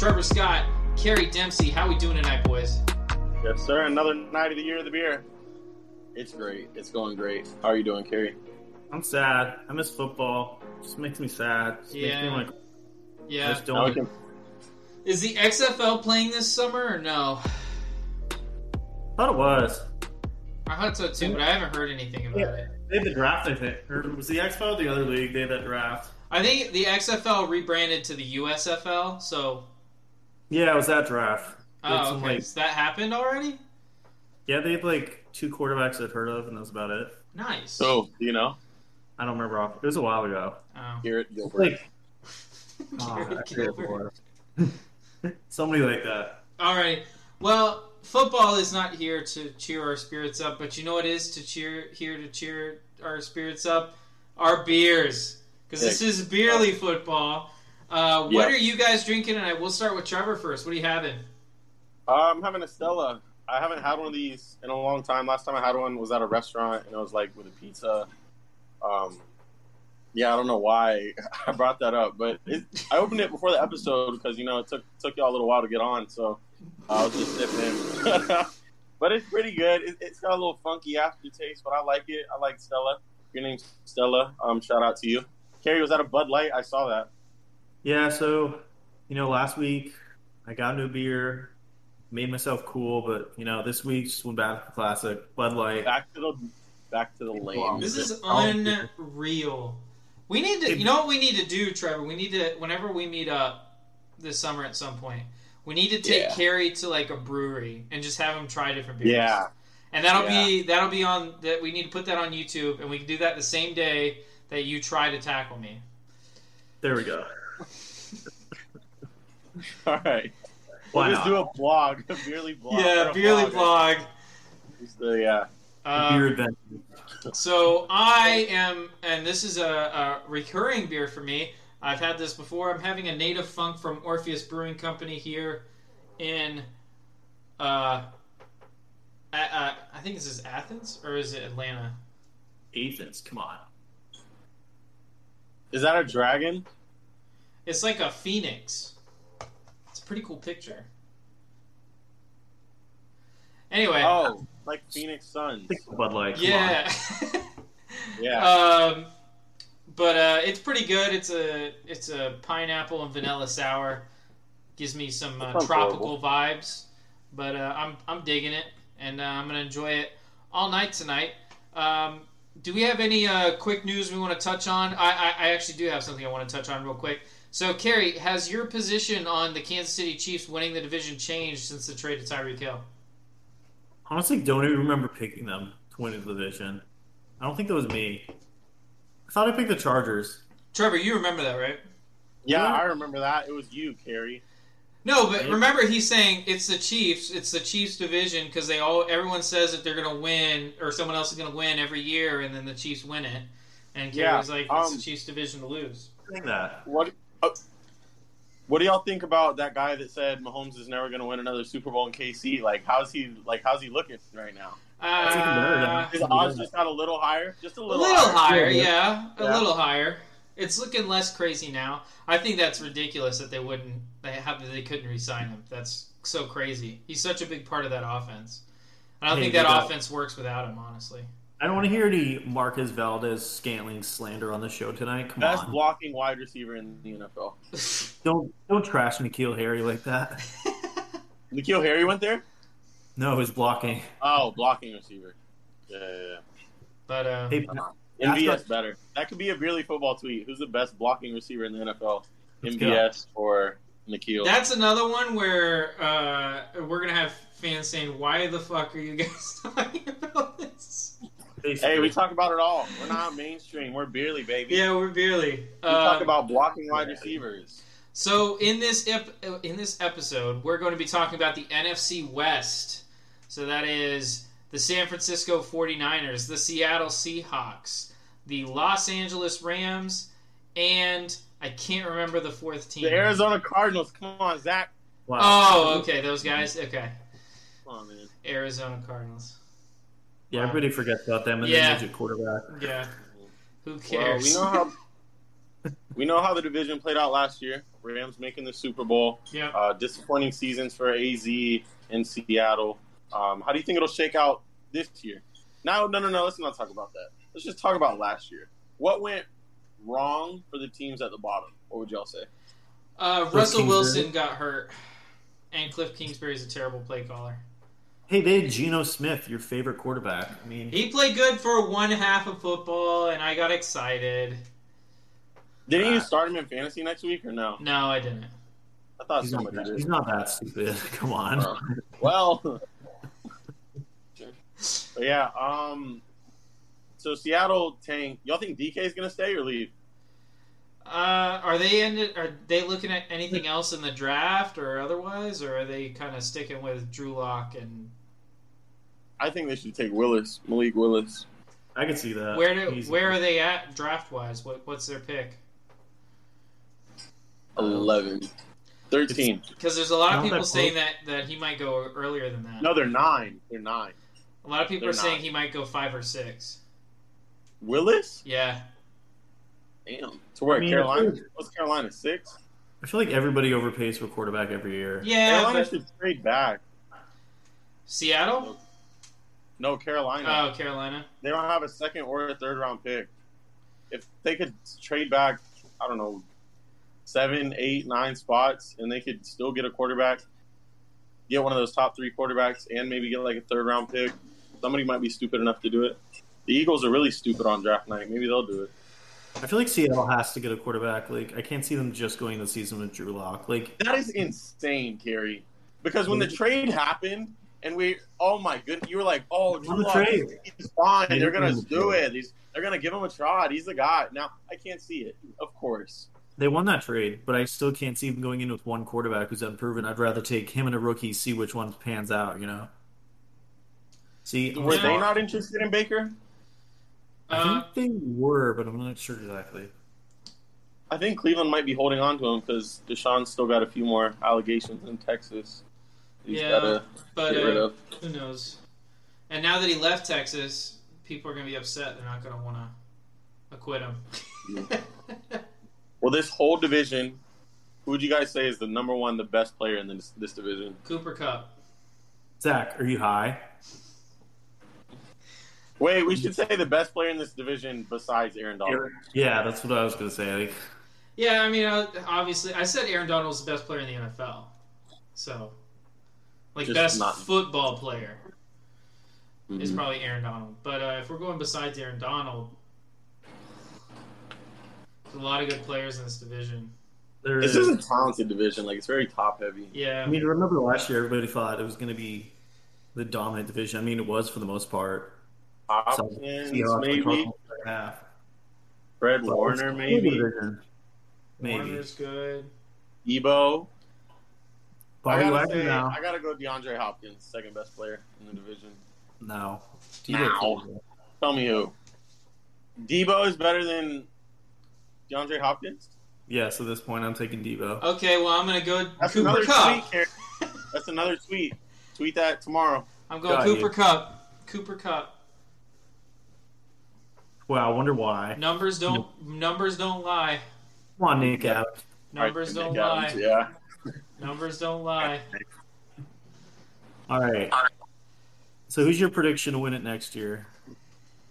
Trevor Scott, Kerry Dempsey. How we doing tonight, boys? Yes, sir. Another night of the year of the beer. It's great. It's going great. How are you doing, Kerry? I'm sad. I miss football. It Just makes me sad. Just Yeah. Makes me like I Yeah. just Now we don't. can- Is the XFL playing this summer or no? thought it was. I thought so too, but I haven't heard anything about Yeah. it. They had the draft, I think. Or was the XFL the other league? They had that draft. I think the XFL rebranded to the USFL, so. Yeah, it was that draft. They had Oh, okay. like- So that happened already? yeah, they had like two quarterbacks I'd heard of, and that was about it. Nice. So, do you know? I don't remember off. It was a while ago. Oh. Garrett Gilbert. Like oh, Garrett Gilbert. somebody like that. All right. Well, football is not here to cheer our spirits up, but you know what is to cheer here to cheer our spirits up? Our beers, because this is beerly football. Uh, what Yeah. are you guys drinking tonight? We'll start with Trevor first. What are you having? Uh, I'm having a Stella. I haven't had one of these in a long time. Last time I had one was at a restaurant, and it was like with a pizza. Um, yeah, I don't know why I brought that up, but it, I opened it before the episode because you know it took took y'all a little while to get on, so I was just sipping. but it's pretty good. It, it's got a little funky aftertaste, but I like it. I like Stella. Your name's Stella. Um, shout out to you. Kerry, was that a Bud Light? I saw that. Yeah, so you know, last week I got a new beer, made myself cool, but you know, this week just went back to the classic Bud Light. Back to the back to the lane. This is unreal. We need to. You know what we need to do, Trevor? We need to. Whenever we meet up this summer at some point, we need to take Yeah. Kerry to like a brewery and just have him try different beers. Yeah. And that'll be that'll be on that. We need to put that on YouTube, and we can do that the same day that you try to tackle me. There we go. All right. Why we'll just do a blog, a beerly blog. yeah, a Beerly blog. Just the- yeah. Um, beer adventure. So I am, and this is a, a recurring beer for me. I've had this before. I'm having a Native Funk from Orpheus Brewing Company here in, uh, uh, I think this is Athens or is it Atlanta? Athens, come on. Is that a dragon? It's like a phoenix. It's a pretty cool picture. Anyway, Oh, like Phoenix Suns. Bud Light. yeah. Yeah. Um, but uh, it's pretty good. It's a it's a pineapple and vanilla sour. Gives me some uh, That sounds tropical vibes. But uh, I'm I'm digging it, and uh, I'm gonna enjoy it all night tonight. Um, do we have any uh, quick news we want to touch on? I, I I actually do have something I want to touch on real quick. So, Kerry, has your position on the Kansas City Chiefs winning the division changed since the trade to Tyreek Hill? Honestly, don't even remember picking them to win the division. I don't think that was me. I thought I picked the Chargers. Trevor, you remember that, right? yeah, yeah. I remember that. It was you, Kerry. No, but Right? remember he's saying it's the Chiefs. It's the Chiefs division because they all everyone says that they're going to win or someone else is going to win every year, and then the Chiefs win it. And Yeah, Kerry's like, it's um, the Chiefs division to lose. Saying that. What? What do y'all think about that guy that said Mahomes is never going to win another Super Bowl in KC? Like, how's he? Like, how's he looking right now? That's even Uh, His odds just got a little higher, just a little, a little, little higher, Yeah, yeah, a little higher. It's looking less crazy now. I think that's ridiculous that they wouldn't they have they couldn't re-sign him. That's so crazy. He's such a big part of that offense. I don't Hey, think that offense works without him, honestly. I don't want to hear any Marquez Valdes-Scantling slander on the show tonight. Come Best on. blocking wide receiver in the NFL. Don't don't trash N'Keal Harry like that. N'Keal Harry went there. No, he's blocking. Oh, blocking receiver. Yeah, yeah, yeah. But uh, Hey, MVS better. That could be a really football tweet. Who's the best blocking receiver in the NFL? Let's go. Or N'Keal? that's another one where uh, we're gonna have fans saying, "Why the fuck are you guys talking about this?" Hey, we talk about it all. We're not mainstream. We're Beerly, baby. Yeah, we're Beerly. We talk Um, about blocking wide receivers. So in this ep- in this episode, we're going to be talking about the NFC West. So that is the San Francisco 49ers, the Seattle Seahawks, the Los Angeles Rams, and I can't remember the fourth team. The Arizona Cardinals. Come on, Zach. Wow. Oh, okay, those guys. Okay, Come on, man. Arizona Cardinals. Yeah, everybody forgets about them and Yeah. then midget quarterback. Yeah. Who Well, cares? we know how we know how the division played out last year. Rams making the Super Bowl. yeah. Uh, disappointing seasons for AZ in Seattle. Um, how do you think it'll shake out this year? No, no, no, no. Let's not talk about that. Let's just talk about last year. What went wrong for the teams at the bottom? What would y'all say? Uh, Russell Kingsbury. Wilson got hurt, and Cliff Kingsbury is a terrible play caller. Hey, they had Geno Smith, your favorite quarterback. I mean, He played good for one half of football, and I got excited. Didn't Uh, you start him in fantasy next week or no? No, I didn't. I thought he's not, did. he's not that stupid. Come on. Oh. Well, but yeah. Um, so Seattle tank. Y'all think DK is gonna stay or leave? Uh, are they ended? Are they looking at anything else in the draft or otherwise, or are they kind of sticking with Drew Lock and I think they should take Willis, Malik Willis. I can see that. where do He's- where are they at draft wise? What what's their pick? 11. 13. Because there's a lot of people that saying that that he might go earlier than that. No, they're nine. They're nine. a lot of people they're are saying he might go five or six. Willis? Yeah, Damn. To where I mean, Carolina? What's Carolina? Six? I feel like everybody overpays for quarterback every year. yeah. Carolina But should trade back. Seattle? No, Carolina. Oh, Carolina. they don't have a second or a third round pick. If they could trade back, I don't know, seven, eight, nine spots, and they could still get a quarterback, get one of those top three quarterbacks, and maybe get like a third round pick, somebody might be stupid enough to do it. The Eagles are really stupid on draft night. Maybe they'll do it. I feel like Seattle has to get a quarterback. Like I can't see them just going the season with Drew Lock. Like That is insane, Kerry. Because when the mm-hmm. trade happened, and we, oh my goodness, you were like, oh, On Drew the Lock, trade. he's fine. They They're gonna do trade. it. He's, they're gonna give him a shot. He's the guy. Now I can't see it. Of course. they won that trade, but I still can't see them going in with one quarterback who's unproven. I'd rather take him and a rookie, see which one pans out. You know. See, Were they not interested in Baker? I Uh, think they were, but I'm not sure exactly. I think Cleveland might be holding on to him because Deshaun's still got a few more allegations in Texas. He's Yeah, gotta but get rid uh, of. who knows? And now that he left Texas, people are going to be upset. They're not going to want to acquit him. Well, this whole division, who would you guys say is the number one, the best player in this, this division? Cooper Kupp. Zach, are you high? Wait, we should say the best player in this division besides Aaron Donald. Yeah, that's what I was gonna say. Like, Yeah, I mean, uh, obviously, I said Aaron Donald was the best player in the NFL. So, like, Just best not- football player is Mhm. probably Aaron Donald. But uh, if we're going besides Aaron Donald, there's a lot of good players in this division. there This is. is a talented division. Like it's very top heavy. Yeah. I mean, remember last year, everybody thought it was gonna be the dominant division. I mean, it was for the most part. Hopkins, Seahawks, maybe. Cardinals, half. Fred But Warner, maybe. division. Maybe. Warner's good. Ebo. I gotta, Wagner say, now. I gotta go DeAndre Hopkins, second best player in the division. No. Now. Tell me who. Debo is better than DeAndre Hopkins. Yes, at this point, I'm taking Debo. Okay, well, I'm going to go That's Cooper another Kupp. tweet. Kerry. That's another tweet. Tweet that tomorrow. I'm going Got Cooper you. Kupp. Cooper Kupp. Well, I wonder why. Numbers don't numbers don't lie. Come on, Nick Adams. Numbers All right, don't Nick lie. Adams, Yeah. Numbers don't lie. All right. So, who's your prediction to win it next year?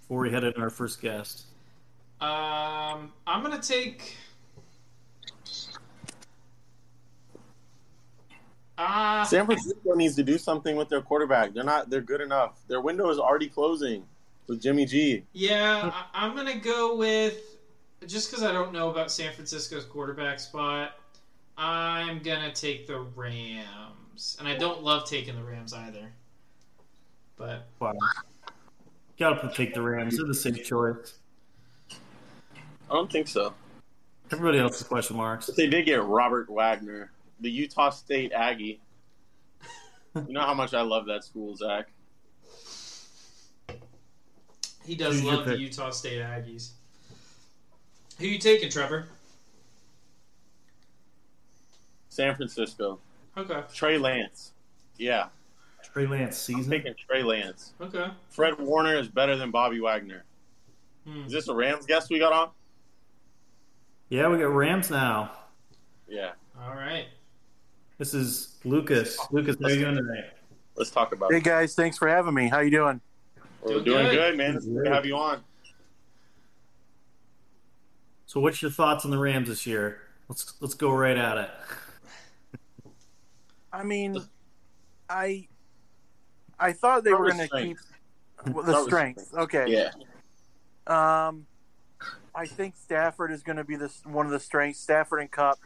Before we head into our first guest. Um, I'm gonna take. Ah, San Francisco needs to do something with their quarterback. They're not. They're good enough. Their window is already closing. with Jimmy G. Yeah, I, I'm gonna go with just because I don't know about San Francisco's quarterback spot. I'm gonna take the Rams, and I don't love taking the Rams either. But Wow. Gotta take the Rams. They're the safe choice. I don't think so. Everybody else's question marks. But they did get Robert Wagner, the Utah State Aggie. You know how much I love that school, Zach. he does Who's your love the? Utah State Aggies. Who you taking, Trevor? San Francisco. Okay, Trey Lance. Yeah, Trey Lance season. I'm season. taking Trey Lance. okay. Fred Warner is better than Bobby Wagner. Hmm. Is this a Rams guest we got on? Yeah, we got Rams now. Yeah. All right. This is Lucas. Lucas, how you doing tonight? Let's talk about Hey it. guys, thanks for having me. How you doing? We're Doing doing good. good, man. It's good to have you on. So, what's your thoughts on the Rams this year? Let's let's go right at it. I mean, I I thought they were going to keep well, the strength. strength. Okay. Yeah. Um, I think Stafford is going to be this one of the strengths. Stafford and Kupp.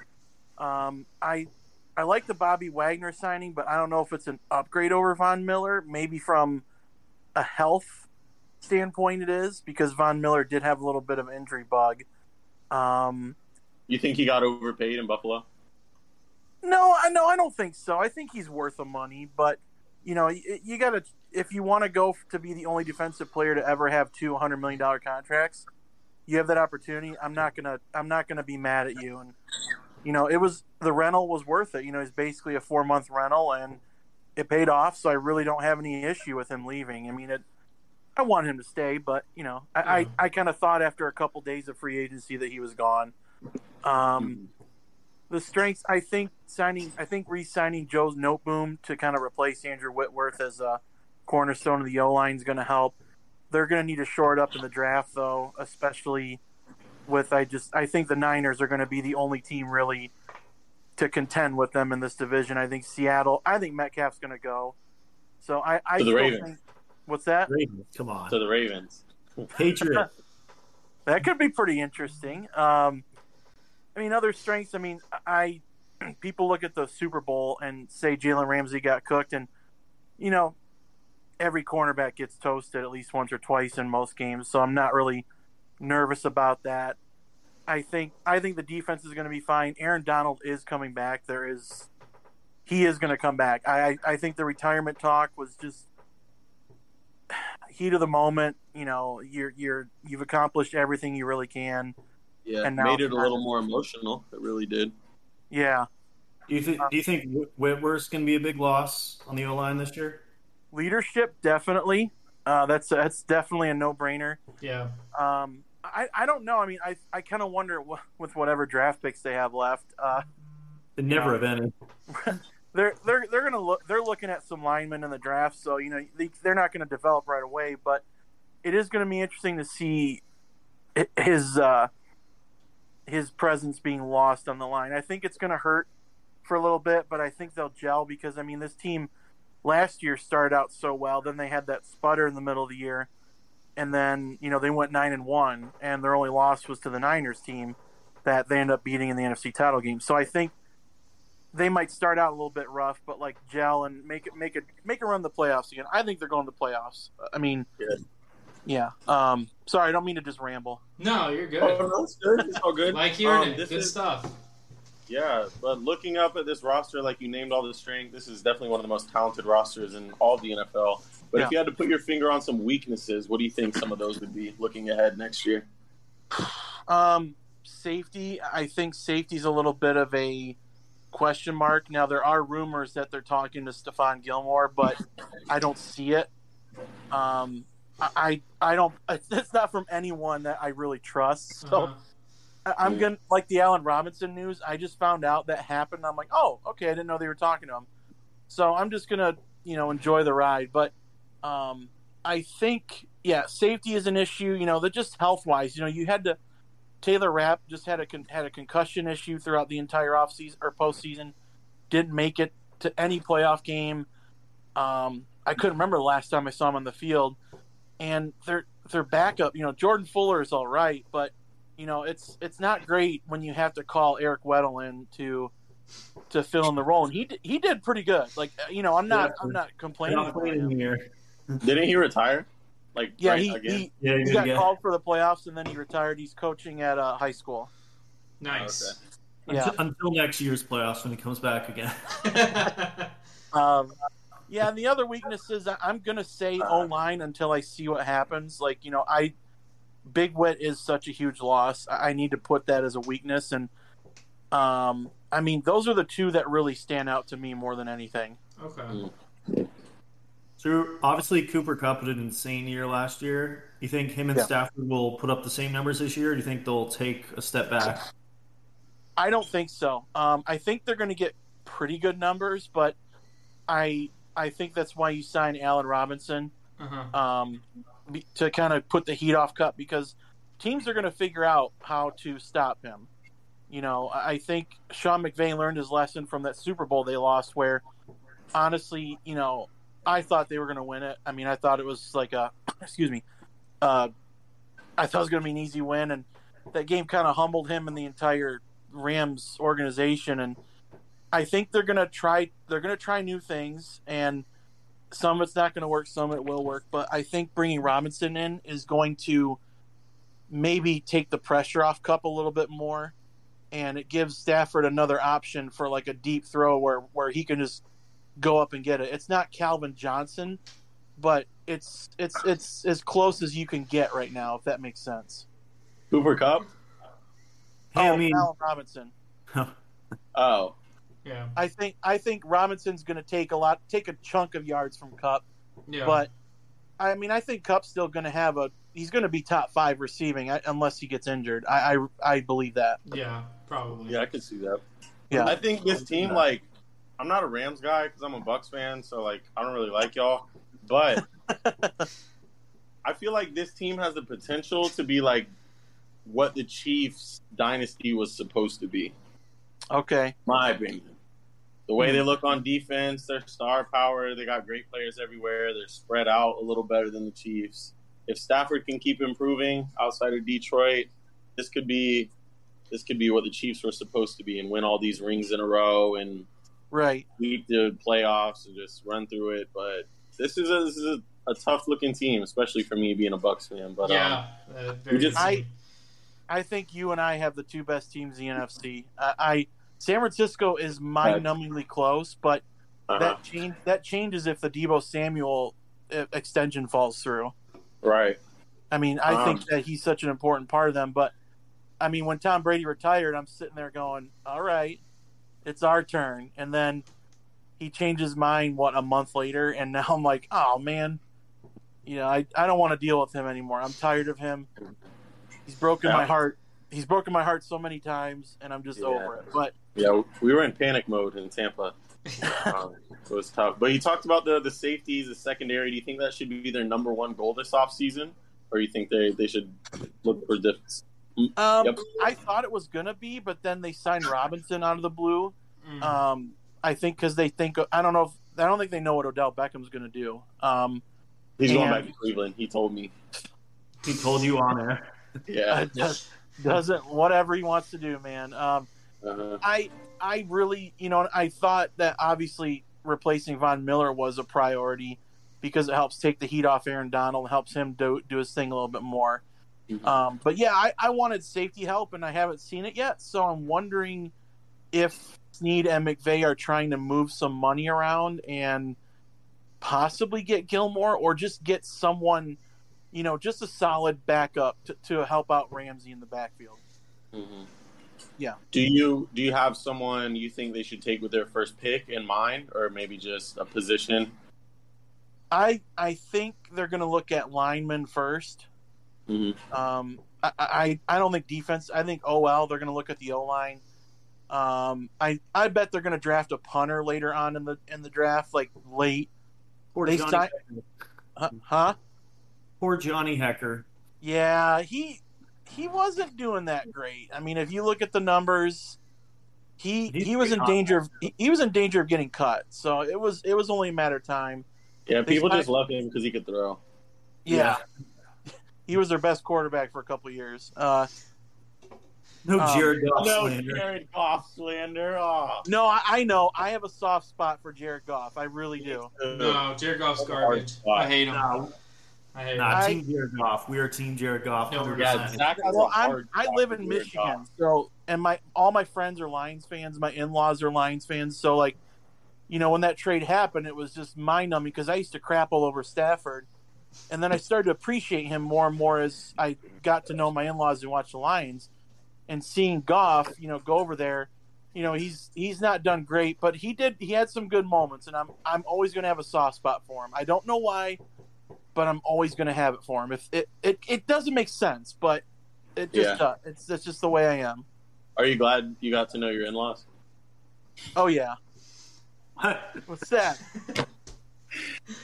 Um, I I like the Bobby Wagner signing, but I don't know if it's an upgrade over Von Miller. Maybe from a health standpoint, it is because Von Miller did have a little bit of injury bug. Um, You think he got overpaid in Buffalo? No, I no, I don't think so. I think he's worth the money, but you know, you, you got to if you want to go to be the only defensive player to ever have two hundred million dollar contracts, you have that opportunity. I'm not gonna I'm not gonna be mad at you. And you know, it was the rental was worth it. You know, it's basically a four month rental, and it paid off. So I really don't have any issue with him leaving. I mean, it. I want him to stay, but you know, I Yeah. I, I kind of thought after a couple days of free agency that he was gone. Um, the strengths, I think signing, I think re-signing Joe's Noteboom to kind of replace Andrew Whitworth as a cornerstone of the O line is going to help. They're going to need to shore it up in the draft, though, especially with I just I think the Niners are going to be the only team really to contend with them in this division. I think Seattle, I think Metcalf's going to go. So I, I To the Ravens. think, what's that? Ravens, come on. To the Ravens. Patriots. That could be pretty interesting. Um, I mean, other strengths. I mean, I people look at the Super Bowl and say Jalen Ramsey got cooked, and you know, every cornerback gets toasted at least once or twice in most games. So I'm not really nervous about that. I think I think the defense is going to be fine. Aaron Donald is coming back. There is he is going to come back. I I think the retirement talk was just heat of the moment. You know, you're you're you've accomplished everything you really can. Yeah, And now made it a little more emotional. It really did. Yeah, Do you think Do you think Whitworth's going to be a big loss on the O line this year? leadership definitely. Uh, that's that's definitely a no brainer. Yeah. Um, I, I don't know. I mean, I I kind of wonder wh- with whatever draft picks they have left. Uh, They never have any. they're they're they're gonna look. They're looking at some linemen in the draft, so you know they, they're not going to develop right away. But it is going to be interesting to see his uh, his presence being lost on the line. I think it's going to hurt for a little bit, but I think they'll gel because I mean this team last year started out so well. Then they had that sputter in the middle of the year, and then you know they went nine and one, and their only loss was to the Niners team that they ended up beating in the NFC title game. So I think they might start out a little bit rough, but like gel and make it make it make it run the playoffs again. I think they're going to the playoffs. I mean. Yeah. Um, sorry, I don't mean to just ramble. No, you're good. Oh, no, it's good. It's all good. Like hearing Um, it. this Good is- stuff. Yeah, but looking up at this roster, like you named all the strength, this is definitely one of the most talented rosters in all of the NFL. But Yeah. if you had to put your finger on some weaknesses, what do you think some of those would be looking ahead next year? Um, safety, I think safety's a little bit of a question mark. Now there are rumors that they're talking to Stephon Gilmore, but I don't see it. Um, I I I don't. It's not from anyone that I really trust. So. Uh-huh. I- I'm gonna like the Allen Robinson news. I just found out that happened. I'm like, oh, okay. I didn't know they were talking to him. So I'm just gonna, you know, enjoy the ride. But um, I think, yeah, safety is an issue. You know, that just health wise. You know, you had to Taylor Rapp just had a con- had a concussion issue throughout the entire offseason or postseason. Didn't make it to any playoff game. Um, I couldn't remember the last time I saw him on the field. And they're their backup, you know, Jordan Fuller is all right, but you know, it's it's not great when you have to call Eric Weddle in to to fill in the role, and he did, he did pretty good. Like you know, I'm not Yeah. I'm not complaining. Not about playing him. here. Didn't he retire? Like Yeah, right he, again? he Yeah, he good got again. called for the playoffs, and then he retired. He's coaching at uh, high school. Nice. Yeah. Until, until next year's playoffs when he comes back again. Um, yeah, and the other weaknesses, I- I'm gonna say O line until I see what happens. Like you know, I Big Wit is such a huge loss. I I need to put that as a weakness, and um, I mean those are the two that really stand out to me more than anything. okay. So obviously Cooper Kupp had an insane year last year. You think him and Yeah. Stafford will put up the same numbers this year? Or do you think they'll take a step back? I don't think so. Um, I think they're going to get pretty good numbers, but I I think that's why you sign Allen Robinson. Uh-huh. um, to kind of put the heat off Kupp because teams are going to figure out how to stop him. You know, I I think Sean McVay learned his lesson from that Super Bowl they lost, where honestly, you know, I thought they were going to win it. I mean, I thought it was like a, excuse me, uh, I thought it was going to be an easy win, and that game kind of humbled him and the entire Rams organization. And I think they're going to try, they're going to try new things, and some of it's not going to work, some of it will work. But I think bringing Robinson in is going to maybe take the pressure off Kupp a little bit more, and it gives Stafford another option for like a deep throw where where he can just go up and get it. It's not Calvin Johnson, but it's it's it's as close as you can get right now, if that makes sense. Cooper Kupp. Hey, oh, I mean, Allen Robinson. Oh, Yeah. I think I think Robinson's going to take a lot, take a chunk of yards from Kupp. Yeah. But I mean, I think Kupp's still going to have a. He's going to be top five receiving I- unless he gets injured. I I, I believe that. yeah, probably. yeah, I could see that. Yeah. I think this team, like, I'm not a Rams guy because I'm a Bucks fan, so like, I don't really like y'all. But I feel like this team has the potential to be like what the Chiefs dynasty was supposed to be. Okay. My opinion. The way they look on defense, their star power, they got great players everywhere. They're spread out a little better than the Chiefs. If Stafford can keep improving outside of Detroit, this could be this could be what the Chiefs were supposed to be and win all these rings in a row and Right. beat the playoffs and just run through it. But this is a, this is a, a tough looking team, especially for me being a Bucks fan. But um, yeah. uh, just- I- I think you and I have the two best teams in the NFC. I, I San Francisco is mind-numbingly close, but uh that change that changes if the Debo Samuel uh, extension falls through. right, I mean, I Um, think that he's such an important part of them. But I mean, when Tom Brady retired, I'm sitting there going, "All right, it's our turn," and then he changed his mind. What a month later, and now I'm like, "Oh man, you know, I I don't want to deal with him anymore. I'm tired of him. He's broken my heart. He's broken my heart so many times, and I'm just Yeah. over it." But yeah, we were in panic mode in Tampa. um, so it's tough. But you talked about the the safeties, the secondary. Do you think that should be their number one goal this offseason? or you think they they should look for different? Um, Yep. I thought it was gonna be, but then they signed Robinson out of the blue. Mm. Um, I think because they think I don't know. If, I don't think they know what Odell Beckham's gonna do. Um, He's going back to Cleveland. He told me. He told you on air. Yeah. does, doesn't whatever he wants to do, man. Um, Uh-huh. I I really, you know, I thought that obviously replacing Von Miller was a priority because it helps take the heat off Aaron Donald, helps him do do his thing a little bit more. Mhm. Um, but yeah, I, I wanted safety help, and I haven't seen it yet. So I'm wondering if Snead and McVay are trying to move some money around and possibly get Gilmore, or just get someone, you know, just a solid backup to, to help out Ramsey in the backfield. Mhm. Yeah. Do you do you have someone you think they should take with their first pick in mind, or maybe just a position? I I think they're going to look at linemen first. Mhm. Um, I, I I don't think defense. I think OL. They're going to look at the O line. Um, I I bet they're going to draft a punter later on in the in the draft, like late. Poor They Johnny, signed- Hekker. Huh? huh? Poor Johnny Hekker. Yeah, he he wasn't doing that great. I mean, if you look at the numbers, he He's he was in danger of he, he was in danger of getting cut. So it was it was only a matter of time. Yeah, They people just love him because he could throw. Yeah. he was their best quarterback for a couple years. Uh, No Um, Jared Goff No slander. Jared Goff slander. Oh. no, I, I know I have a soft spot for Jared Goff. I really do. No, Jared Goff's garbage. I hate him. Nah, I nah, I- Team Jared Goff. We are Team Jared Goff. No, we're 100%. Yeah, Zach Well, a I'm I live in Michigan, so and my all my friends are Lions fans. My in laws are Lions fans. So like, you know, when that trade happened, it was just mind numbing because I used to crap all over Stafford, and then I started to appreciate him more and more as I got to know my in laws and watch the Lions, and seeing Goff, you know, go over there. You know he's he's not done great, but he did he had some good moments, and I'm I'm always going to have a soft spot for him. I don't know why, but I'm always going to have it for him. If it, it it doesn't make sense, but it just Yeah. does. It's that's just the way I am. Are you glad you got to know your in-laws? Oh yeah. What's that?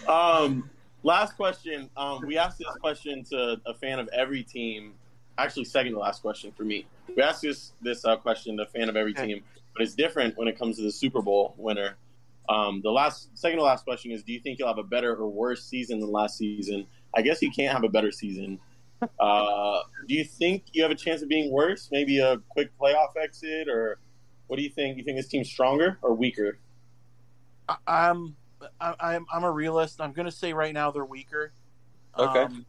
Um, last question. Um, we asked this question to a fan of every team. Actually, second to last question for me. We asked this this uh, question to a fan of every Okay. team, but it's different when it comes to the Super Bowl winner. Um, the last second to last question is: Do you think you'll have a better or worse season than last season? I guess you can't have a better season. Uh, do you think you have a chance of being worse? Maybe a quick playoff exit, or what do you think? You think this team's stronger or weaker? I, I'm I, I'm I'm a realist. I'm going to say right now they're weaker. Okay. Um,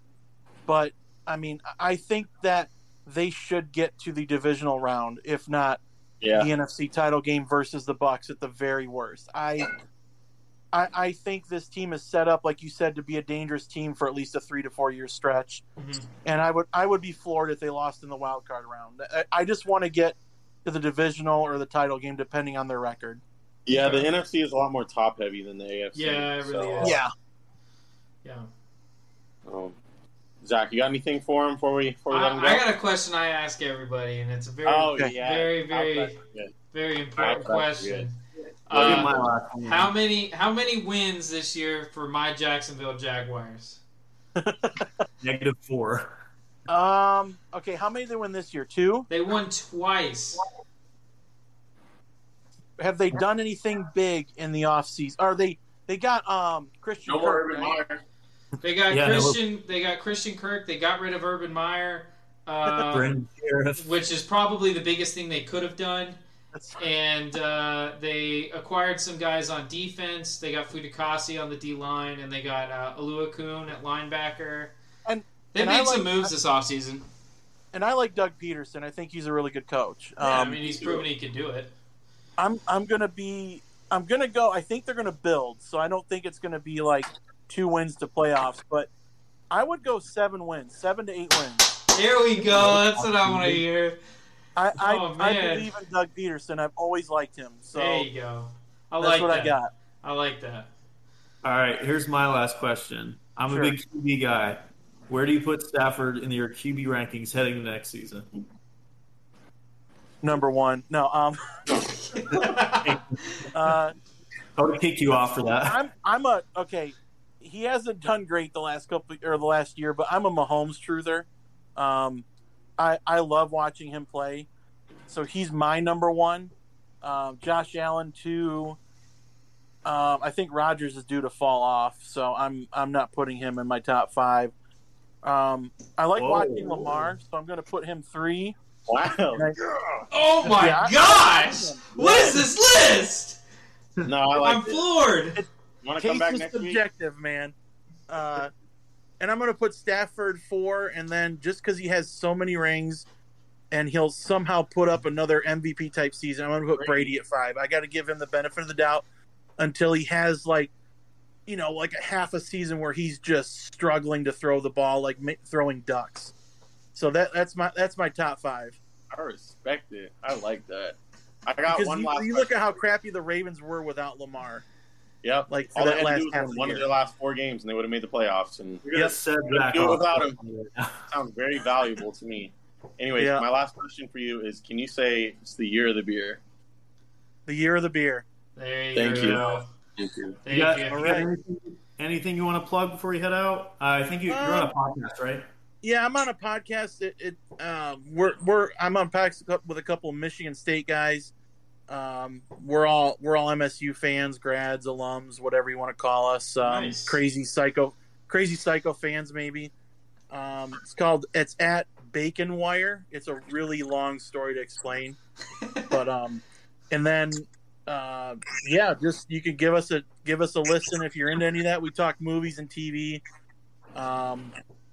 but I mean, I think that they should get to the divisional round, if not Yeah, the NFC title game versus the Bucks at the very worst. I, I I think this team is set up, like you said, to be a dangerous team for at least a three to four year stretch. Mhm. And I would I would be floored if they lost in the wild card round. I, I just want to get to the divisional or the title game, depending on their record. yeah. The Okay. NFC is a lot more top heavy than the AFC. Yeah, it really so, is. Yeah. Yeah. Um, Zach, you got anything for him before we before we let him I, go? I got a question I ask everybody, and it's a very, oh yeah, very, very, How's that good? very important question. Uh, my last how many how many wins this year for my Jacksonville Jaguars? Negative four. Um. Okay. How many did they win this year? Two. They won twice. Have they done anything big in the offseason? Or they they got um Christian No more Kirk, Urban right? Meyer. They got Yeah, no. Christian. They got Christian Kirk. They got rid of Urban Meyer, uh, Brandon Scherff. which is probably the biggest thing they could have done. And uh, they acquired some guys on defense. They got Fatukasi on the D line, and they got uh, Oluokun at linebacker. And- they and made I some like- moves this offseason. And I like Doug Pederson. I think he's a really good coach. Um, Yeah, I mean, he's proven he can do it. I'm I'm gonna be I'm gonna go. I think they're gonna build, so I don't think it's gonna be like two wins to playoffs, but I would go seven wins, seven to eight wins. There we go. That's what I want to hear. I I, Oh, I believe in Doug Pederson. I've always liked him, so there you go. I that's like what that. I got. I like that. All right, here's my last question. I'm Sure. a big QB guy. Where do you put Stafford in your QB rankings heading into next season? Number one. No, um, uh, I would kick you off for that. I'm I'm a okay. He hasn't done great the last couple or the last year, but I'm a Mahomes truther. Um, I I love watching him play, so he's my number one. Um, Josh Allen two. Um, I think Rodgers is due to fall off, so I'm I'm not putting him in my top five. Um, I like Whoa. watching Lamar, so I'm going to put him three. Wow. oh my Yeah, gosh! What is this list? No, I like I'm it. floored. Want to come back next week? subjective, man. Uh, and I'm going to put Stafford four, and then just because he has so many rings, and he'll somehow put up another MVP type season, I'm going to put Brady at five. I got to give him the benefit of the doubt until he has like, you know, like a half a season where he's just struggling to throw the ball, like throwing ducks. So that that's my that's my top five. I respect it. I like that. I got Because one you, last. you look question. at how crappy the Ravens were without Lamar, Yep. like for All they that had to last do was half of one the of their last four games, and they would have made the playoffs. And You're gonna Yep. set Zach Do it without him. sounds very valuable to me. Anyways, Yeah. my last question for you is: Can you say it's the year of the beer? The year of the beer. There you Thank go. you. Thank You you. got, you right. anything, anything you want to plug before you head out? Uh, I think you, you're on a podcast, right? Yeah, I'm on a podcast. It, it um, we're we're I'm on packs with a couple of Michigan State guys. Um, we're all we're all MSU fans, grads, alums, whatever you want to call us. Um, Nice. Crazy psycho, crazy psycho fans, maybe. Um, it's called it's at Bacon Wire. It's a really long story to explain, but um, and then uh, yeah, just you could give us a give us a listen if you're into any of that. We talk movies and TV, um,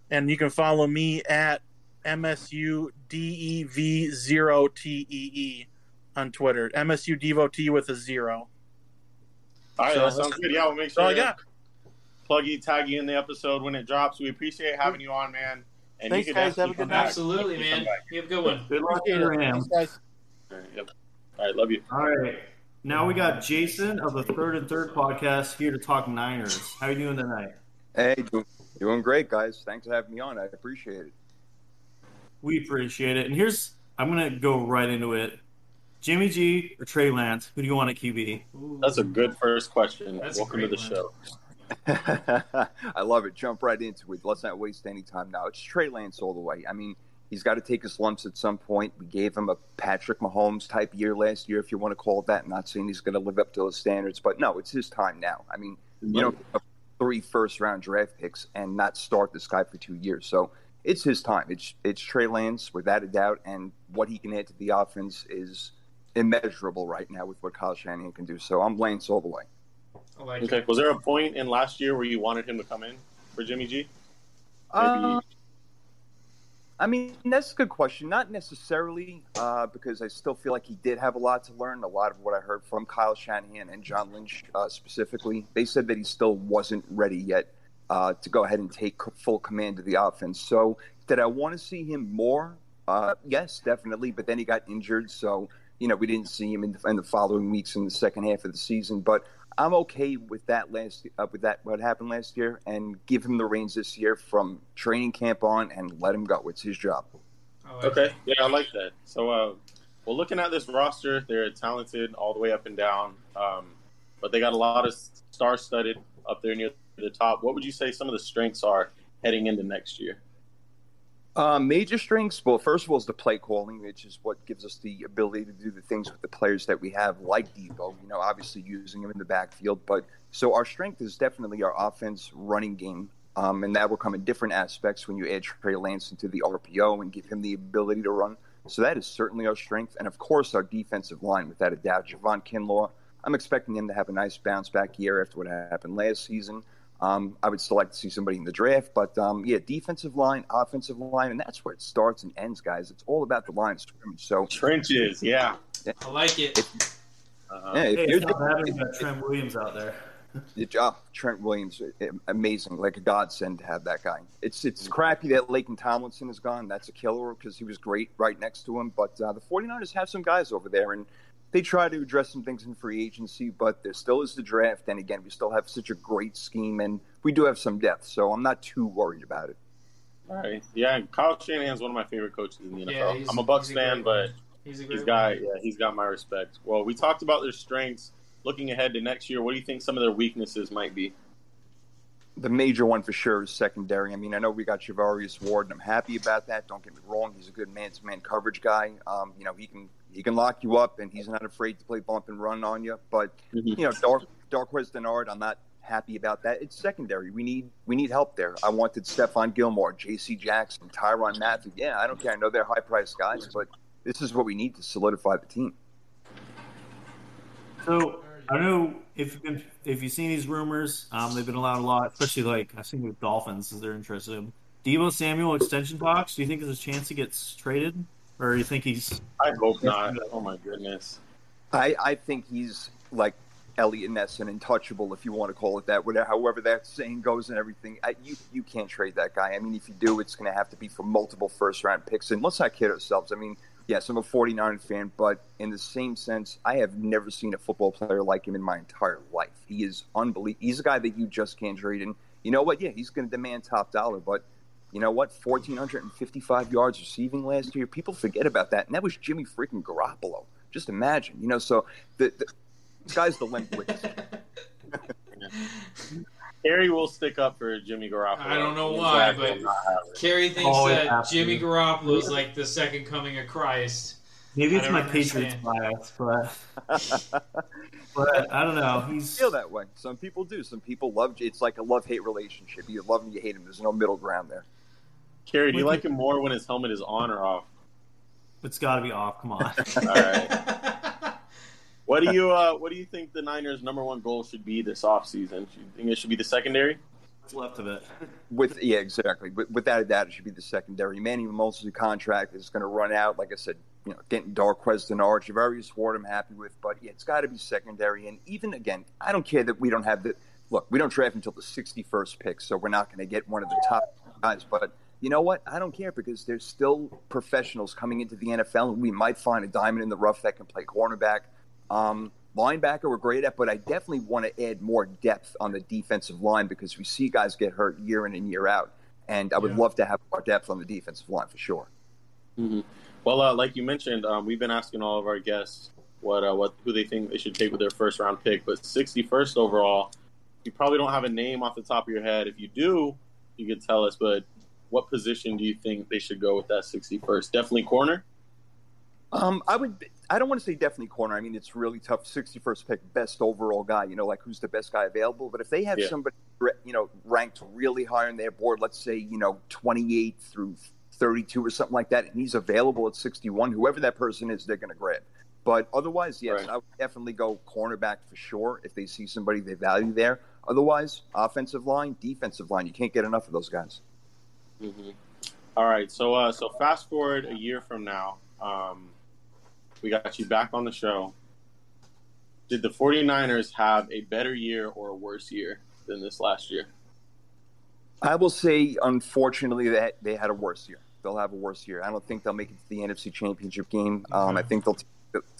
and you can follow me at MSU DEV zero TEE on Twitter. MSU devotee with a zero. All right, So that sounds good. Yeah, we'll make sure I to plug you, tag you in the episode when it drops. We appreciate having you on, man. And Thanks, you can guys. Have a good night. Absolutely, Come man. You have a good one. Good luck Appreciate to it. Ram. Thanks, guys. All right, yep. All right, love you. All right. Now we got Jason of the Third and Third podcast here to talk Niners. How you doing tonight? Hey, do- doing great, guys. Thanks for having me on. I appreciate it. We appreciate it. And here's I'm gonna go right into it. Jimmy G or Trey Lance? Who do you want at QB? That's a good first question. That's Welcome to the one. show. I love it. Jump right into it. Let's not waste any time now. It's Trey Lance all the way. I mean, he's got to take his lumps at some point. We gave him a Patrick Mahomes type year last year, if you want to call it that. I'm not saying he's going to live up to his standards, but no, it's his time now. I mean, you know, three first round draft picks and not start this guy for two years. So it's his time. It's it's Trey Lance without a doubt, and what he can add to the offense is immeasurable right now with what Kyle Shanahan can do. So I'm Lance all the way. Like Okay. it. Was there a point in last year where you wanted him to come in for Jimmy G? Maybe. Uh, I mean, that's a good question. Not necessarily, uh, because I still feel like he did have a lot to learn. A lot of what I heard from Kyle Shanahan and John Lynch uh, specifically, they said that he still wasn't ready yet uh, to go ahead and take full command of the offense. So, did I want to see him more? Uh, yes, definitely. But then he got injured, so you know we didn't see him in the, in the following weeks in the second half of the season. But I'm okay with that last uh, with that what happened last year, and give him the reins this year from training camp on, and let him go. It's his job. Like Okay, it. yeah, I like that. So, uh, well, looking at this roster, they're talented all the way up and down, um, but they got a lot of star-studded up there near the top. What would you say some of the strengths are heading into next year? Uh, major strengths. Well, first of all, is the play calling, which is what gives us the ability to do the things with the players that we have, like Debo. You know, obviously using him in the backfield, but so our strength is definitely our offense running game, um, and that will come in different aspects when you add Trey Lance into the RPO and give him the ability to run. So that is certainly our strength, and of course our defensive line, without a doubt. Javon Kinlaw, I'm expecting him to have a nice bounce back year after what happened last season. Um, I would still like to see somebody in the draft, but um, yeah, defensive line, offensive line, and that's where it starts and ends, guys. It's all about the line of scrimmage. So, Trenches, yeah. I like it. Uh-huh. yeah, if Hey, you're it's not bad when you got Trent Williams out there. the job, Trent Williams, eh, amazing, like a godsend to have that guy. It's it's crappy that Laken Tomlinson is gone. That's a killer because he was great right next to him. But uh, the 49ers have some guys over there, and they try to address some things in free agency, but there still is the draft. And again, we still have such a great scheme, and we do have some depth. So I'm not too worried about it. All right, yeah. Kyle Shanahan's one of my favorite coaches in the NFL. Yeah, I'm a Bucks a fan, great but He's a he's got yeah, he's got my respect. Well, we talked about their strengths. Looking ahead to next year, what do you think some of their weaknesses might be? The major one for sure is secondary. I mean, I know we got Charvarius Ward, and I'm happy about that. Don't get me wrong; he's a good man-to-man coverage guy. Um, you know, he can he can lock you up, and he's not afraid to play bump and run on you. But you know, Dark Darqueze Dennard, I'm not happy about that. It's secondary. We need we need help there. I wanted Stephon Gilmore, J.C. Jackson, Tyrann Mathieu. Yeah, I don't care. I know they're high-priced guys, but this is what we need to solidify the team. So I don't know if you've been, if you've seen these rumors. Um, they've been allowed a lot, especially like I've seen with Dolphins, as they're interested in Debo Samuel extension talks. Do you think there's a chance he gets traded, or do you think he's? I hope not. Oh my goodness. I, I think he's like Eliot Ness and untouchable, if you want to call it that. Whatever, however that saying goes and everything, I, you you can't trade that guy. I mean, if you do, it's going to have to be for multiple first round picks. And let's not kid ourselves. I mean, yes, I'm a 49 fan, but in the same sense, I have never seen a football player like him in my entire life. He is unbelievable. He's a guy that you just can't trade. And you know what? Yeah, he's going to demand top dollar, but. You know what? 1,455 yards receiving last year. People forget about that. And that was Jimmy freaking Garoppolo. Just imagine. You know, so the, the sky's the limit with this. Harry will stick up for Jimmy Garoppolo. I don't know Zach why, will but- not have it. Kerry thinks Oh, that yeah, Jimmy. Garoppolo is like the second coming of Christ. Maybe it's my understand. Patriots bias, but but I don't know. He's feel that way. Some people do. Some people love. It's like a love hate relationship. You love him, you hate him. There's no middle ground there. Kerry, do you like him more when his helmet is on or off? It's got to be off. Come on. All right. What do you uh, What do you think the Niners' number one goal should be this offseason? Do you think it should be the secondary? What's left of it? With yeah, exactly. With, without a doubt, it should be the secondary. Manny Moses' contract is going to run out. Like I said, you know, getting Darqueze Dennard, Charvarius Ward, I'm happy with, but yeah, it's got to be secondary. And even again, I don't care that we don't have the look. We don't draft until the 61st pick, so we're not going to get one of the top guys. But you know what? I don't care because there's still professionals coming into the NFL, and we might find a diamond in the rough that can play cornerback. Um, linebacker we're great at, but I definitely want to add more depth on the defensive line because we see guys get hurt year in and year out, and I would Yeah. love to have more depth on the defensive line for sure. Mm-hmm. Well, uh, like you mentioned, um, we've been asking all of our guests what uh, what who they think they should take with their first round pick, but 61st overall, you probably don't have a name off the top of your head. If you do, you could tell us. But what position do you think they should go with that 61st? Definitely corner. Um, I would. I don't want to say definitely corner. I mean, it's really tough. Sixty-first pick, best overall guy. You know, like who's the best guy available. But if they have Yeah. somebody, you know, ranked really high on their board, let's say you know twenty-eight through thirty-two or something like that, and he's available at sixty-one, whoever that person is, they're going to grab. But otherwise, yes, Right. I would definitely go cornerback for sure if they see somebody they value there. Otherwise, offensive line, defensive line, you can't get enough of those guys. Mm-hmm. All right, so uh, so fast forward a year from now, um, we got you back on the show. Did the 49ers have a better year or a worse year than this last year? I will say, unfortunately, that they had a worse year. They'll have a worse year. I don't think they'll make it to the NFC Championship game. Um, I think they'll.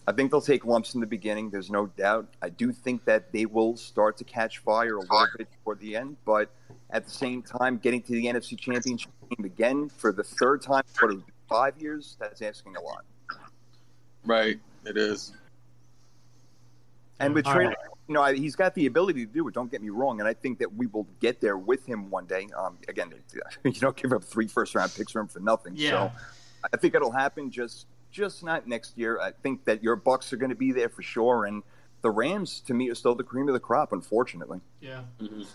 I think they'll take lumps in the beginning. There's no doubt. I do think that they will start to catch fire a little bit toward the end, but at the same time, getting to the NFC Championship game again for the third time, what is it, five years? That's asking a lot. Right, it is. And with All Trey, right. you know, he's got the ability to do it. Don't get me wrong, and I think that we will get there with him one day. Um, again, you don't give up three first round picks for him for nothing. Yeah. So I think it'll happen. Just just not next year. I think that your Bucks are going to be there for sure, and the Rams to me are still the cream of the crop. Unfortunately, Yeah. Mhm.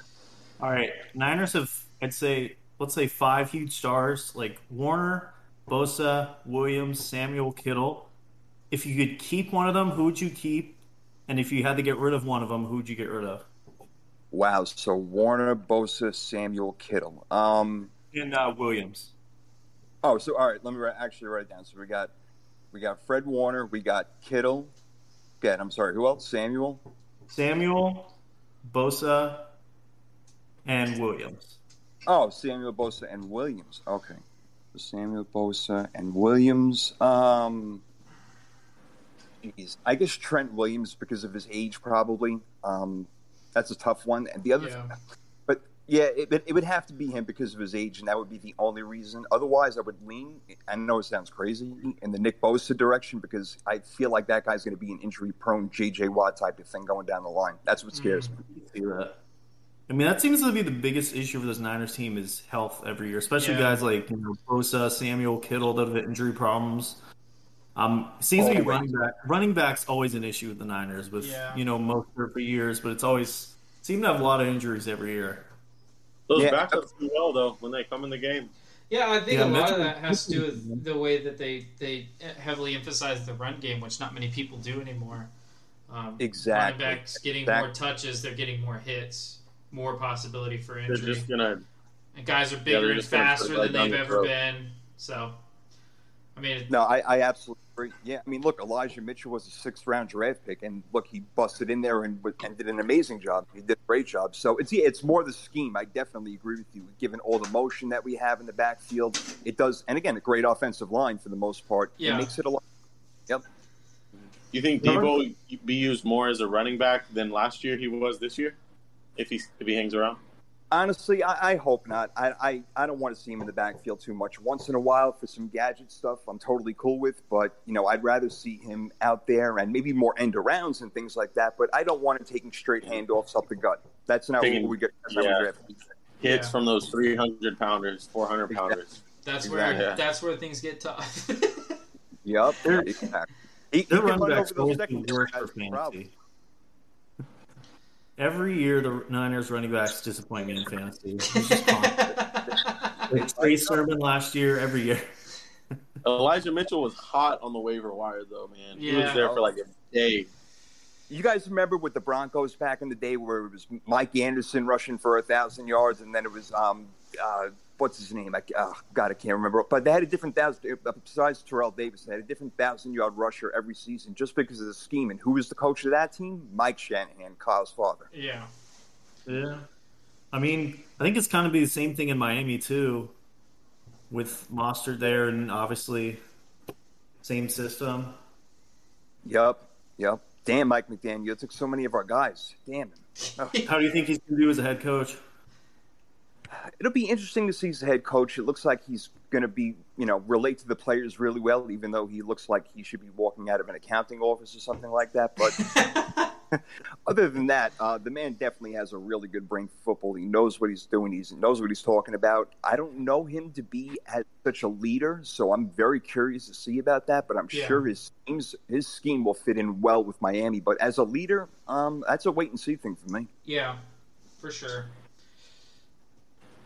All right, Niners have I'd say let's say five huge stars like Warner, Bosa, Williams, Samuel, Kittle. If you could keep one of them, who would you keep? And if you had to get rid of one of them, who would you get rid of? wow. So Warner, Bosa, Samuel, Kittle. Um, And uh, Williams. oh, so all right. Let me write, actually write it down. So we got we got Fred Warner, we got Kittle. Good. I'm sorry. Who else? Samuel. Samuel, Bosa, and Williams. Oh, Samuel Bosa and Williams. Okay. Samuel Bosa and Williams. Um, geez. I guess Trent Williams because of his age, probably. Um, that's a tough one. And the other, Yeah. but yeah, it, it would have to be him because of his age, and that would be the only reason. Otherwise, I would lean. I know it sounds crazy in the Nick Bosa direction because I feel like that guy's going to be an injury-prone J.J. Watt type of thing going down the line. That's what scares me. See that? I mean, that seems to be the biggest issue for this Niners team is health every year, especially Yeah. guys like you know, Bosa, Samuel, Kittle that have injury problems. Um, it seems to be running back. Running back's always an issue with the Niners, with Yeah. you know most for years, but it's always seem to have a lot of injuries every year. Those Yeah. backups do well though when they come in the game. Yeah, I think Yeah, a lot Mitchell- of that has to do with the way that they they heavily emphasize the run game, which not many people do anymore. Um, Exactly. Running backs getting Exact- more touches, they're getting more hits, more possibility for They're injury. just gonna and guys are they're bigger and just gonna put it faster than they've your ever throat. been. So, I mean, No, I, I absolutely agree. Yeah, I mean, look, Elijah Mitchell was a sixth round draft pick, and look, he busted in there and, and did an amazing job. He did a great job. So it's yeah, it's more the scheme. I definitely agree with you. Given all the motion that we have in the backfield, it does, and again, a great offensive line for the most part. Yeah. It makes it a lot. Yep. You think Deebo be used more as a running back than last year he was this year? If he if he hangs around, Honestly, I, I hope not. I, I, I don't want to see him in the backfield too much. Once in a while for some gadget stuff, I'm totally cool with. But you know, I'd rather see him out there and maybe more end arounds and things like that. But I don't want him taking straight handoffs up the gut. That's not Taking- what we get. That's not what yeah. hits Yeah. from those three hundred pounders, four hundred pounders. that's where Exactly. that's where things get tough. Yep. They're- exactly. He, he Their can running run backs over those always second work for fantasy. Every year, the Niners running backs disappoint me in fantasy. It's just constant. Trey Sermon last year, every year. Elijah Mitchell was hot on the waiver wire, though, man. He was there for like a day. You guys remember with the Broncos back in the day where it was Mike Anderson rushing for a thousand yards, and then it was um, uh, what's his name? I, oh, God, I can't remember. But they had a different thousand. Uh, besides Terrell Davis, they had a different thousand yard rusher every season just because of the scheme. And who was the coach of that team? Mike Shanahan, Kyle's father. Yeah. Yeah. I mean, I think it's kind of be the same thing in Miami too, with Mostert there, and obviously same system. Yep, yep. Damn, Mike McDaniel, you took so many of our guys. Damn him. Oh. How do you think he's going to do as a head coach? It'll be interesting to see as a head coach. It looks like he's going to be, you know, relate to the players really well, even though he looks like he should be walking out of an accounting office or something like that. But other than that, uh, the man definitely has a really good brain for football. He knows what he's doing. He knows what he's talking about. I don't know him to be as such a leader, so I'm very curious to see about that. But I'm Yeah. sure his schemes, his scheme will fit in well with Miami. But as a leader, um, that's a wait and see thing for me. Yeah, for sure.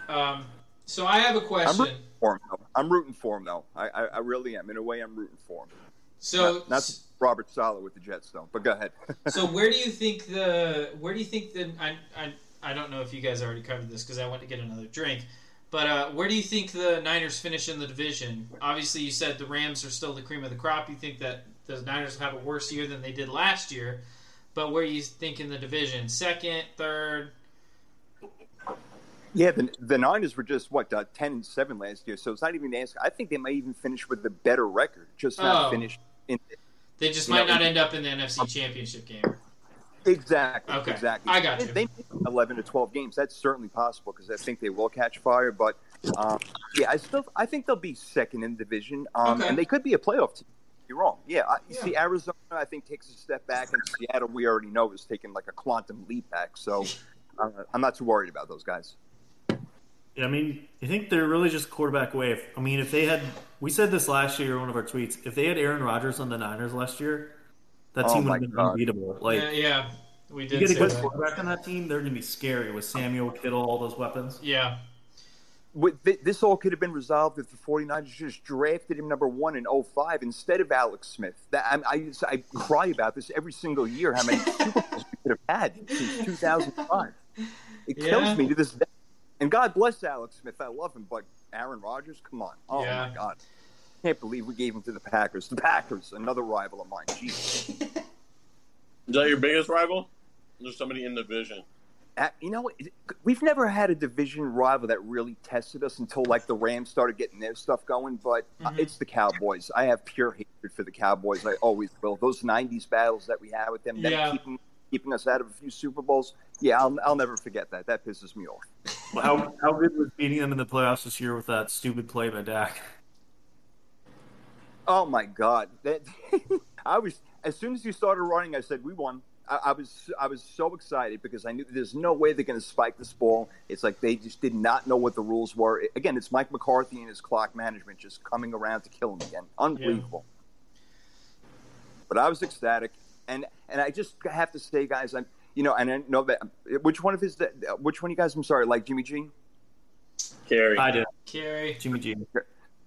Um, so I have a question. rooting for him. Though. I'm rooting for him, though. I, I, I really am. In a way, I'm rooting for him. So, not, not Robert Saleh with the Jets, though. But go ahead. so where do you think the where do you think the I I, I don't know if you guys already covered this because I went to get another drink, but uh, where do you think the Niners finish in the division? Obviously, you said the Rams are still the cream of the crop. You think that the Niners have a worse year than they did last year, but where do you think in the division? Second, third? Yeah, the, the Niners were just what uh, ten and seven last year, so it's not even asking. I think they might even finish with a better record, just not Oh. finish in. They just might know, not end up in the NFC Championship game. Exactly. Okay. Exactly. I got They- you. They made eleven to twelve games. That's certainly possible because I think they will catch fire. But um, yeah, I still I think they'll be second in the division, um, Okay. and they could be a playoff team. You're wrong. Yeah, I, you Yeah. see, Arizona I think takes a step back, and Seattle we already know is taking like a quantum leap back. So uh, I'm not too worried about those guys. Yeah, I mean, I think they're really just quarterback away. I mean, if they had, we said this last year in one of our tweets. If they had Aaron Rodgers on the Niners last year, that Oh team would my have been God. unbeatable. Like, yeah, yeah, we you did get a good that. quarterback on that team, they're going to be scary with Samuel Kittle, all those weapons. Yeah, With th- this all could have been resolved if the 49ers just drafted him number one in 05 instead of Alex Smith. That, I, I, I cry about this every single year, how many Super Bowls we could have had since 2005. It Yeah. kills me to this day. And God bless Alex Smith. I love him. But Aaron Rodgers, come on. Oh, Yeah. my God. Can't believe we gave him to the Packers. The Packers, another rival of mine. Jeez. Is that your biggest rival? There's somebody in the division. Uh, you know, we've never had a division rival that really tested us until like the Rams started getting their stuff going. But uh, Mhm. it's the Cowboys. I have pure hatred for the Cowboys. I always will. Those '90s battles that we had with them, them Yeah. keeping keeping us out of a few Super Bowls. Yeah, I'll, I'll never forget that. That pisses me off. How, how good was beating them in the playoffs this year with that stupid play by Dak? Oh my God! That I was as soon as you started running, I said we won. I, I was I was so excited because I knew there's no way they're going to spike this ball. It's like they just did not know what the rules were. Again, it's Mike McCarthy and his clock management just coming around to kill him again. Unbelievable. But I was ecstatic, and and I just have to say, guys, I'm you know, and I know that which one of his which one of you guys? I'm sorry, like Jimmy G. Kerry. I did. Kerry. Jimmy G.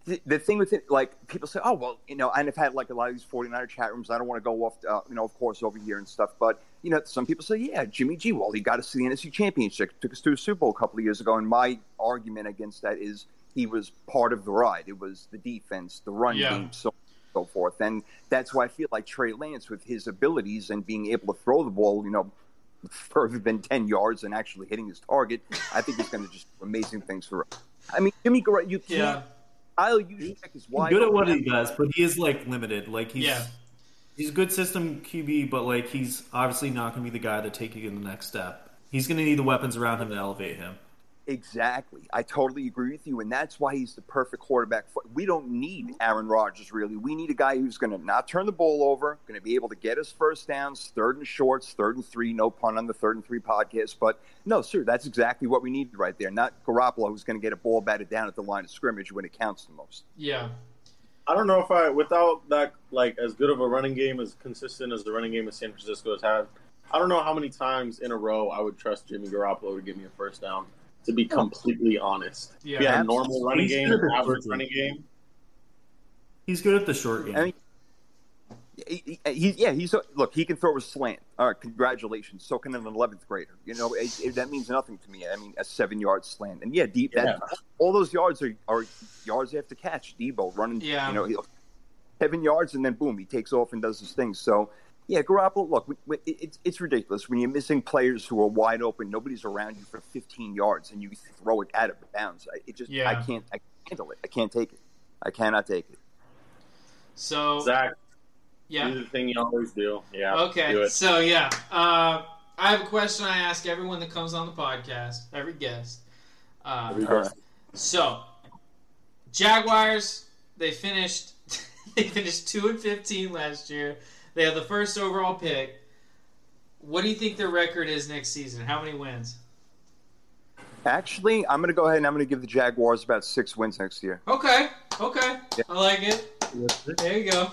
the, the thing with it, like people say, oh well, you know, and I've had like a lot of these 49er chat rooms. I don't want to go off, uh, you know, of course, over here and stuff. But you know, some people say, yeah, Jimmy G. Well, he got us to the NFC Championship, took us to a Super Bowl a couple of years ago. And my argument against that is he was part of the ride. It was the defense, the run Yeah. game, so so forth. And that's why I feel like Trey Lance, with his abilities and being able to throw the ball, you know, further than 10 yards and actually hitting his target, I think he's going to just do amazing things for us. I mean, Jimmy Garoppolo, you can't. Yeah. Kyle Juszczyk is He's wide. good at what he does, but he is like limited. Like he's Yeah. he's a good system QB, but like he's obviously not going to be the guy to take you in the next step. He's going to need the weapons around him to elevate him. Exactly. I totally agree with you, and that's why he's the perfect quarterback. For, we don't need Aaron Rodgers really. We need a guy who's going to not turn the ball over, going to be able to get us first downs, third and shorts, third and three. No pun on the third and three podcast, but no, sir, that's exactly what we need right there. Not Garoppolo, who's going to get a ball batted down at the line of scrimmage when it counts the most. Yeah. I don't know if I, without that, like as good of a running game as consistent as the running game of San Francisco has had, I don't know how many times in a row I would trust Jimmy Garoppolo to give me a first down. To be completely honest, Yeah. if he had a normal running He's game, average running game. He's good at the short game. I mean, he, he, he- yeah, he's a, look. He can throw a slant. All right, congratulations. So can an eleventh grader. You know, it, it- that means nothing to me. I mean, a seven-yard slant, and yeah, deep. That, all those yards are, are yards they have to catch. Deebo running. Yeah. You know, he'll, seven yards, and then boom, he takes off and does his thing. So. Yeah, Garoppolo. Look, we- we- it's it's ridiculous when you're missing players who are wide open. Nobody's around you for 15 yards, and you throw it out of bounds. It just, Yeah. I can't, I can't handle it. I can't take it. I cannot take it. So Zach, yeah. do the thing you always do. Yeah. Okay, it. so yeah, uh, I have a question I ask everyone that comes on the podcast, every guest. Uh, Every All right. guest. so, Jaguars, they finished they finished two and fifteen last year. They have the first overall pick. What do you think their record is next season? How many wins? Actually, I'm going to go ahead and I'm going to give the Jaguars about six wins next year. Okay, okay, Yeah. I like it. There you go.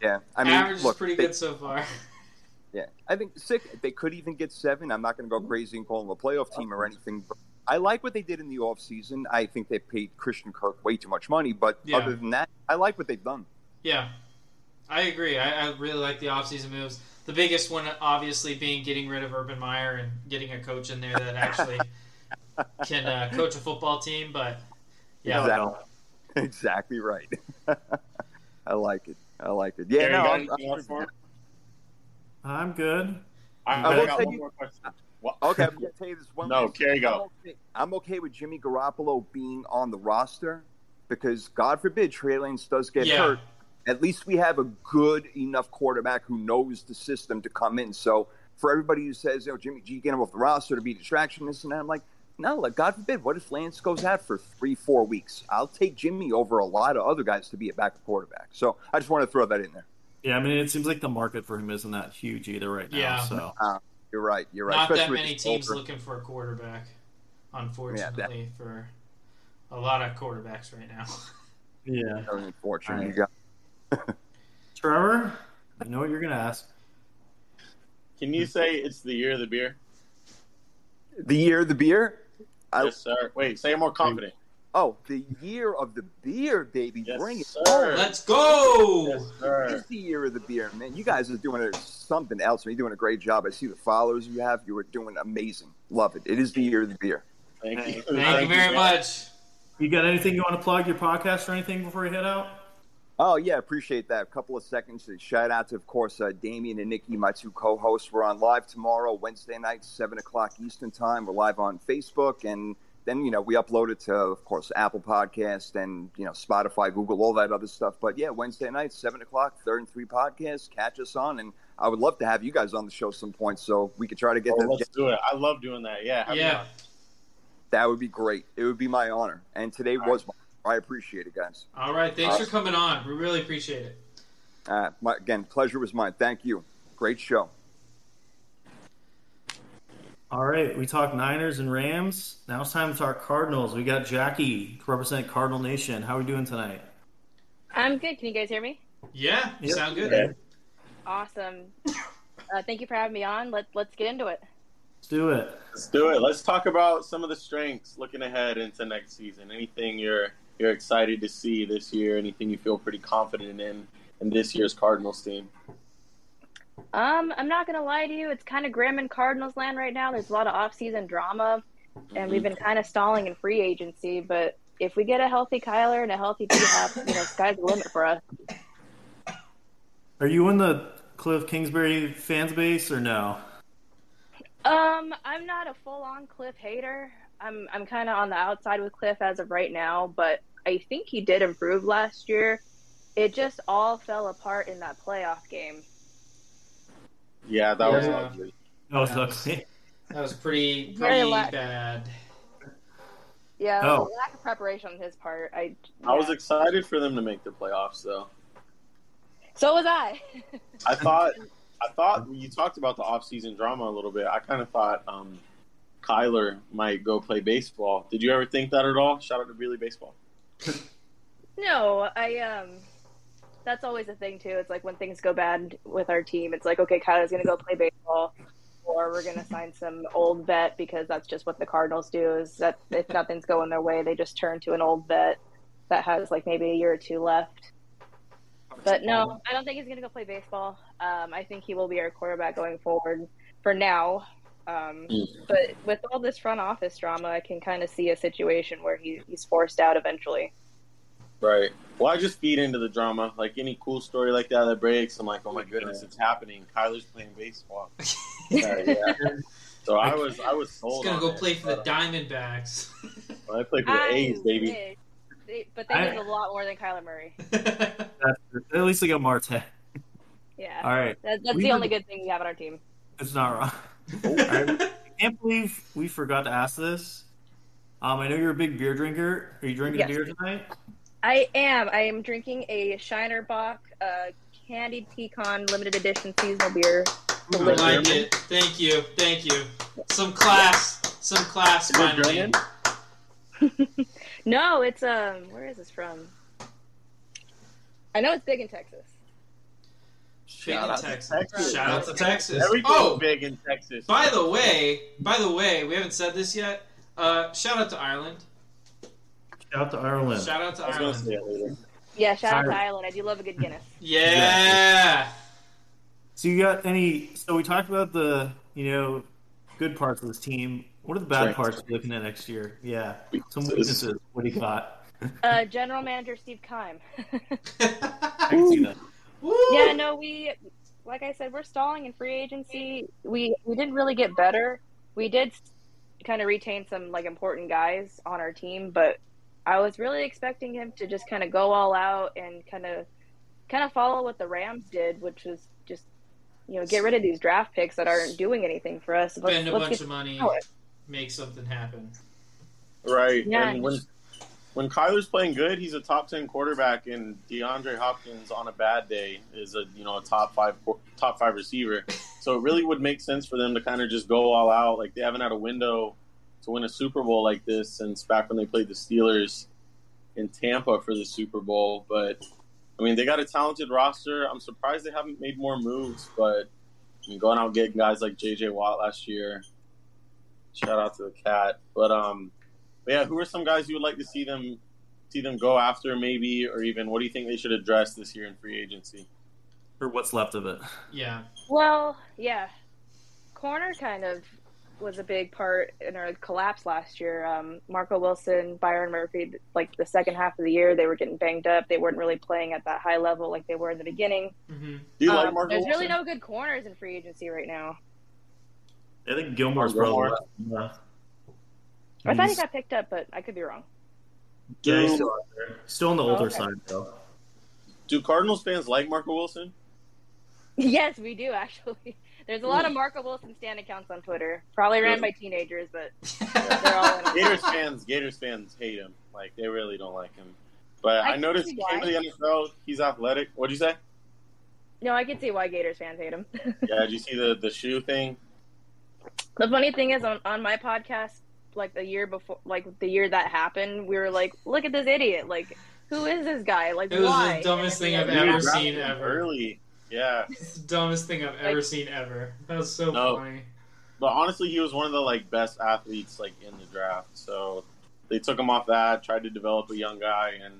Yeah, I mean, Average look, is pretty they- good so far. Yeah, I think six. They could even get seven. I'm not going to go crazy and call them a playoff team or anything. But I like what they did in the offseason. I think they paid Christian Kirk way too much money, but Yeah. other than that, I like what they've done. Yeah, I agree. I, I really like the offseason moves. The biggest one, obviously, being getting rid of Urban Meyer and getting a coach in there that actually can uh, coach a football team. But yeah, exactly, exactly right. I like it. I like it. Yeah, Kerry, no, you I'm- I'm- else for him? I'm good. I, I I got one you- more question. What? Okay, I'm going to tell you this one. No, last- Kerry, go. I'm okay, I'm okay with Jimmy Garoppolo being on the roster because, God forbid, Trey Lance does get Yeah. hurt. At least we have a good enough quarterback who knows the system to come in. So for everybody who says, "Oh, Jimmy G, get him off the roster to be distraction," this and that, I'm like, no, like God forbid, what if Lance goes out for three, four weeks? I'll take Jimmy over a lot of other guys to be a backup quarterback. So I just want to throw that in there. Yeah, I mean, it seems like the market for him isn't that huge either right now. Yeah. So uh, You're right. You're right. not that Especially with many teams over- looking for a quarterback. Unfortunately, for a lot of quarterbacks right now. yeah, Unfortunately, All you got Trevor, I know what you're gonna ask. Can you say it's the year of the beer? the year of the beer. I, yes, sir. Wait, say it more confident. Oh, the year of the beer, baby. Yes, Bring it sir. home. Let's go. Yes, sir. It's the year of the beer, man. You guys are doing something else. You're doing a great job. I see the followers you have. You are doing amazing. Love it. It is the year of the beer. Thank you. Thank you very man. much. You got anything you want to plug your podcast or anything before you head out? Oh yeah, appreciate that. A couple of seconds. to Shout out to, of course, uh, Damien and Nikki, my two co-hosts. We're on live tomorrow, Wednesday night, seven o'clock Eastern time. We're live on Facebook, and then you know we upload it to, of course, Apple Podcast and you know Spotify, Google, all that other stuff. But yeah, Wednesday night, seven o'clock, third and three podcast. Catch us on, and I would love to have you guys on the show some point so we could try to get Oh, that. let's do it. I love doing that. Yeah. have Yeah. That would be great. It would be my honor, and today All was. My, I appreciate it, guys. All right. Thanks for coming on. We really appreciate it. Uh, my, again, pleasure was mine. Thank you. Great show. All right, we talked Niners and Rams. Now it's time to talk Cardinals. We got Jackie to represent Cardinal Nation. How are we doing tonight? I'm good. Can you guys hear me? Yeah. You Yep. sound good. Yeah. Awesome. Uh, thank you for having me on. Let Let's get into it. Let's do it. Let's do it. Let's talk about some of the strengths looking ahead into next season. Anything you're you're excited to see this year? Anything you feel pretty confident in in this year's Cardinals team? Um, I'm not gonna lie to you. It's kind of grim in Cardinals land right now. There's a lot of off-season drama, and we've been kind of stalling in free agency. But if we get a healthy Kyler and a healthy D-Hop, you know, sky's the limit for us. Are you in the Cliff Kingsbury fans base or no? Um, I'm not a full-on Cliff hater. I'm I'm kind of on the outside with Cliff as of right now, but I think he did improve last year. It just all fell apart in that playoff game. Yeah, that was ugly. No, it's Yeah. ugly. That was pretty, pretty la- bad. Yeah, Oh. lack of preparation on his part. I I was excited for them to make the playoffs, though. so was I. I thought, I thought you talked about the off-season drama a little bit. I kind of thought um, Kyler might go play baseball. Did you ever think that at all? Shout out to Really Baseball. no, I um. That's always a thing too. It's like when things go bad with our team, it's like okay, Kyler's gonna go play baseball. or we're to sign some old vet because that's just what the Cardinals do. Is that if nothing's going their way, they just turn to an old vet that has like maybe a year or two left. But no, I don't think he's to go play baseball. Um, I think he will be our quarterback going forward for now. Um, but with all this front office drama, I can kind of see a situation where he, he's forced out eventually. Right. Well, I just feed into the drama. Like any cool story like that that breaks, I'm like, oh my goodness, it's happening. Kyler's playing baseball. Yeah, yeah. So I was, I was He's gonna on go it, play for the but, Diamondbacks. uh, I play for the I A's, baby. wish. They, but they I- need a lot more than Kyler Murray. At least they got Marte. Yeah, All right, that, that's We the were- only good thing we have on our team. it's not wrong. All right. I can't believe we forgot to ask this. Um, I know you're a big beer drinker. Are you drinking Yes. beer tonight? I am. I am drinking a Shiner Bock uh, candied pecan limited edition seasonal beer. I like it. Thank you. Thank you. Some class. Some class finally. No, it's um. Where is this from? I know it's big in Texas. Big Shout in out to Texas. Texas. Shout out to Texas. Everything's Oh, big in Texas. by the way, by the way, we haven't said this yet. Uh, shout out to Ireland. Shout out to Ireland. Shout out to I was gonna say Ireland. it later. Yeah, shout out to Sorry. Ireland. I do love a good Guinness. Yeah. So you got any? So we talked about the you know good parts of this team. What are the bad Right. parts you're looking at next year? Yeah, some Weaknesses. weaknesses. What do you got? Uh, General Manager Steve Keim. I can see that. Woo. yeah, no, we like I said, we're stalling in free agency. We we didn't really get better. We did kind of retain some like important guys on our team, but I was really expecting him to just kind of go all out and kind of kind of follow what the Rams did, which was just you know get rid of these draft picks that aren't doing anything for us. Let's, Spend a let's bunch of money, to make something happen. Right. Yeah. And when when Kyler's playing good, he's a top ten quarterback, and DeAndre Hopkins on a bad day is a you know a top five top five receiver. So it really would make sense for them to kind of just go all out. Like they haven't had a window to win a Super Bowl like this since back when they played the Steelers in Tampa for the Super Bowl. But I mean, they got a talented roster. I'm surprised they haven't made more moves, but I mean, going out getting guys like J.J. Watt last year. Shout out to the cat, but um. But yeah, who are some guys you would like to see them see them go after, maybe, or even what do you think they should address this year in free agency? Or what's left of it? Yeah. Well, yeah, corner kind of was a big part in our collapse last year. Um, Marco Wilson, Byron Murphy, like the second half of the year, they were getting banged up. They weren't really playing at that high level like they were in the beginning. hmm Do you Um, like Marco there's Wilson? really no good corners in free agency right now. I think Gilmore's Gilmore. probably left. Yeah. I thought he got picked up, but I could be wrong. yeah, he's still out there. Still on the oh, older okay. side though. Do Cardinals fans like Marco Wilson? yes, we do actually. There's a lot of Marco Wilson stand accounts on Twitter, probably ran by teenagers, but they're all in. Gators fans, Gators fans hate him. Like they really don't like him. But I I, noticed he came to the NFL. He's athletic. What'd you say? No, I can see why Gators fans hate him. Yeah, did you see the the shoe thing? The funny thing is, on, on my podcast, like the year before, like the year that happened, we were like, "Look at this idiot! Like, who is this guy? Like, It was the dumbest thing I've ever seen ever. Early. Yeah. It's the dumbest thing I've ever seen ever. That was so No. funny. But honestly, he was one of the like best athletes like in the draft. So they took him off that, tried to develop a young guy, and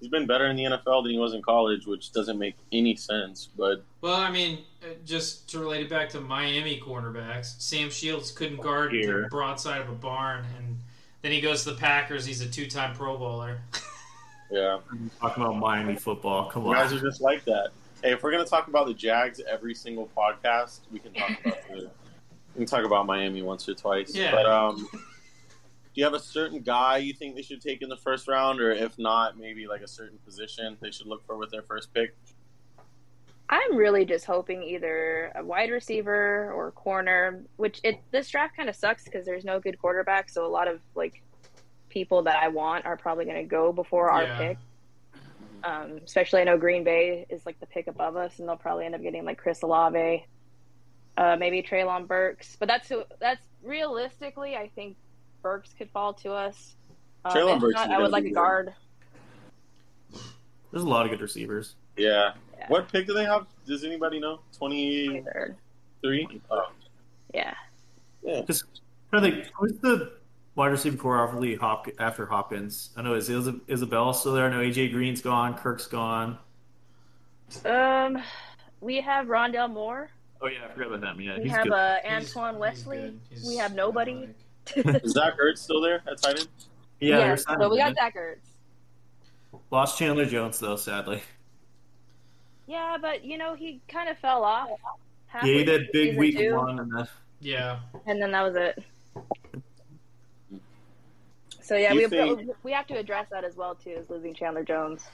he's been better in the NFL than he was in college, which doesn't make any sense. But Well, I mean, uh, just to relate it back to Miami cornerbacks, Sam Shields couldn't guard Here. the broadside of a barn, and then he goes to the Packers. He's a two-time Pro Bowler. yeah, Talking about Miami football. Come on. you guys are just like that. Hey, if we're gonna talk about the Jags every single podcast, we can talk about the, we can talk about Miami once or twice. Yeah. But um, do you have a certain guy you think they should take in the first round, or if not, maybe like a certain position they should look for with their first pick? I'm really just hoping either a wide receiver or corner. Which it this draft kind of sucks because there's no good quarterback, so a lot of like people that I want are probably going to go before our Yeah. pick. Um, especially, I know Green Bay is like the pick above us, and they'll probably end up getting like Chris Olave, uh, maybe Treylon Burks. But that's who. That's realistically, I think Burks could fall to us. Um, Treylon Burks not, I would like a guard. There's a lot of good receivers. Yeah. Yeah. What pick do they have? Does anybody know? Twenty Third. three. Oh, Yeah. Just kind of like who's the wide receiver core after Lee Hop- after Hopkins? I know is Isab- Isabella still there? I know AJ Green's gone, Kirk's gone. Um, we have Rondale Moore. Oh yeah, I forgot about them. Yeah, We he's have good. uh, Antoine he's Wesley. He's We have nobody. athletic. Is Zach Ertz still there at tight end? yeah, yeah, so we got him. Zach Ertz. Lost Chandler Jones though, sadly. Yeah, but you know he kind of fell off. Yeah, he through did big week two, one, and then Yeah. and then that was it. So yeah, Do we you think- we have to address that as well too, is losing Chandler Jones.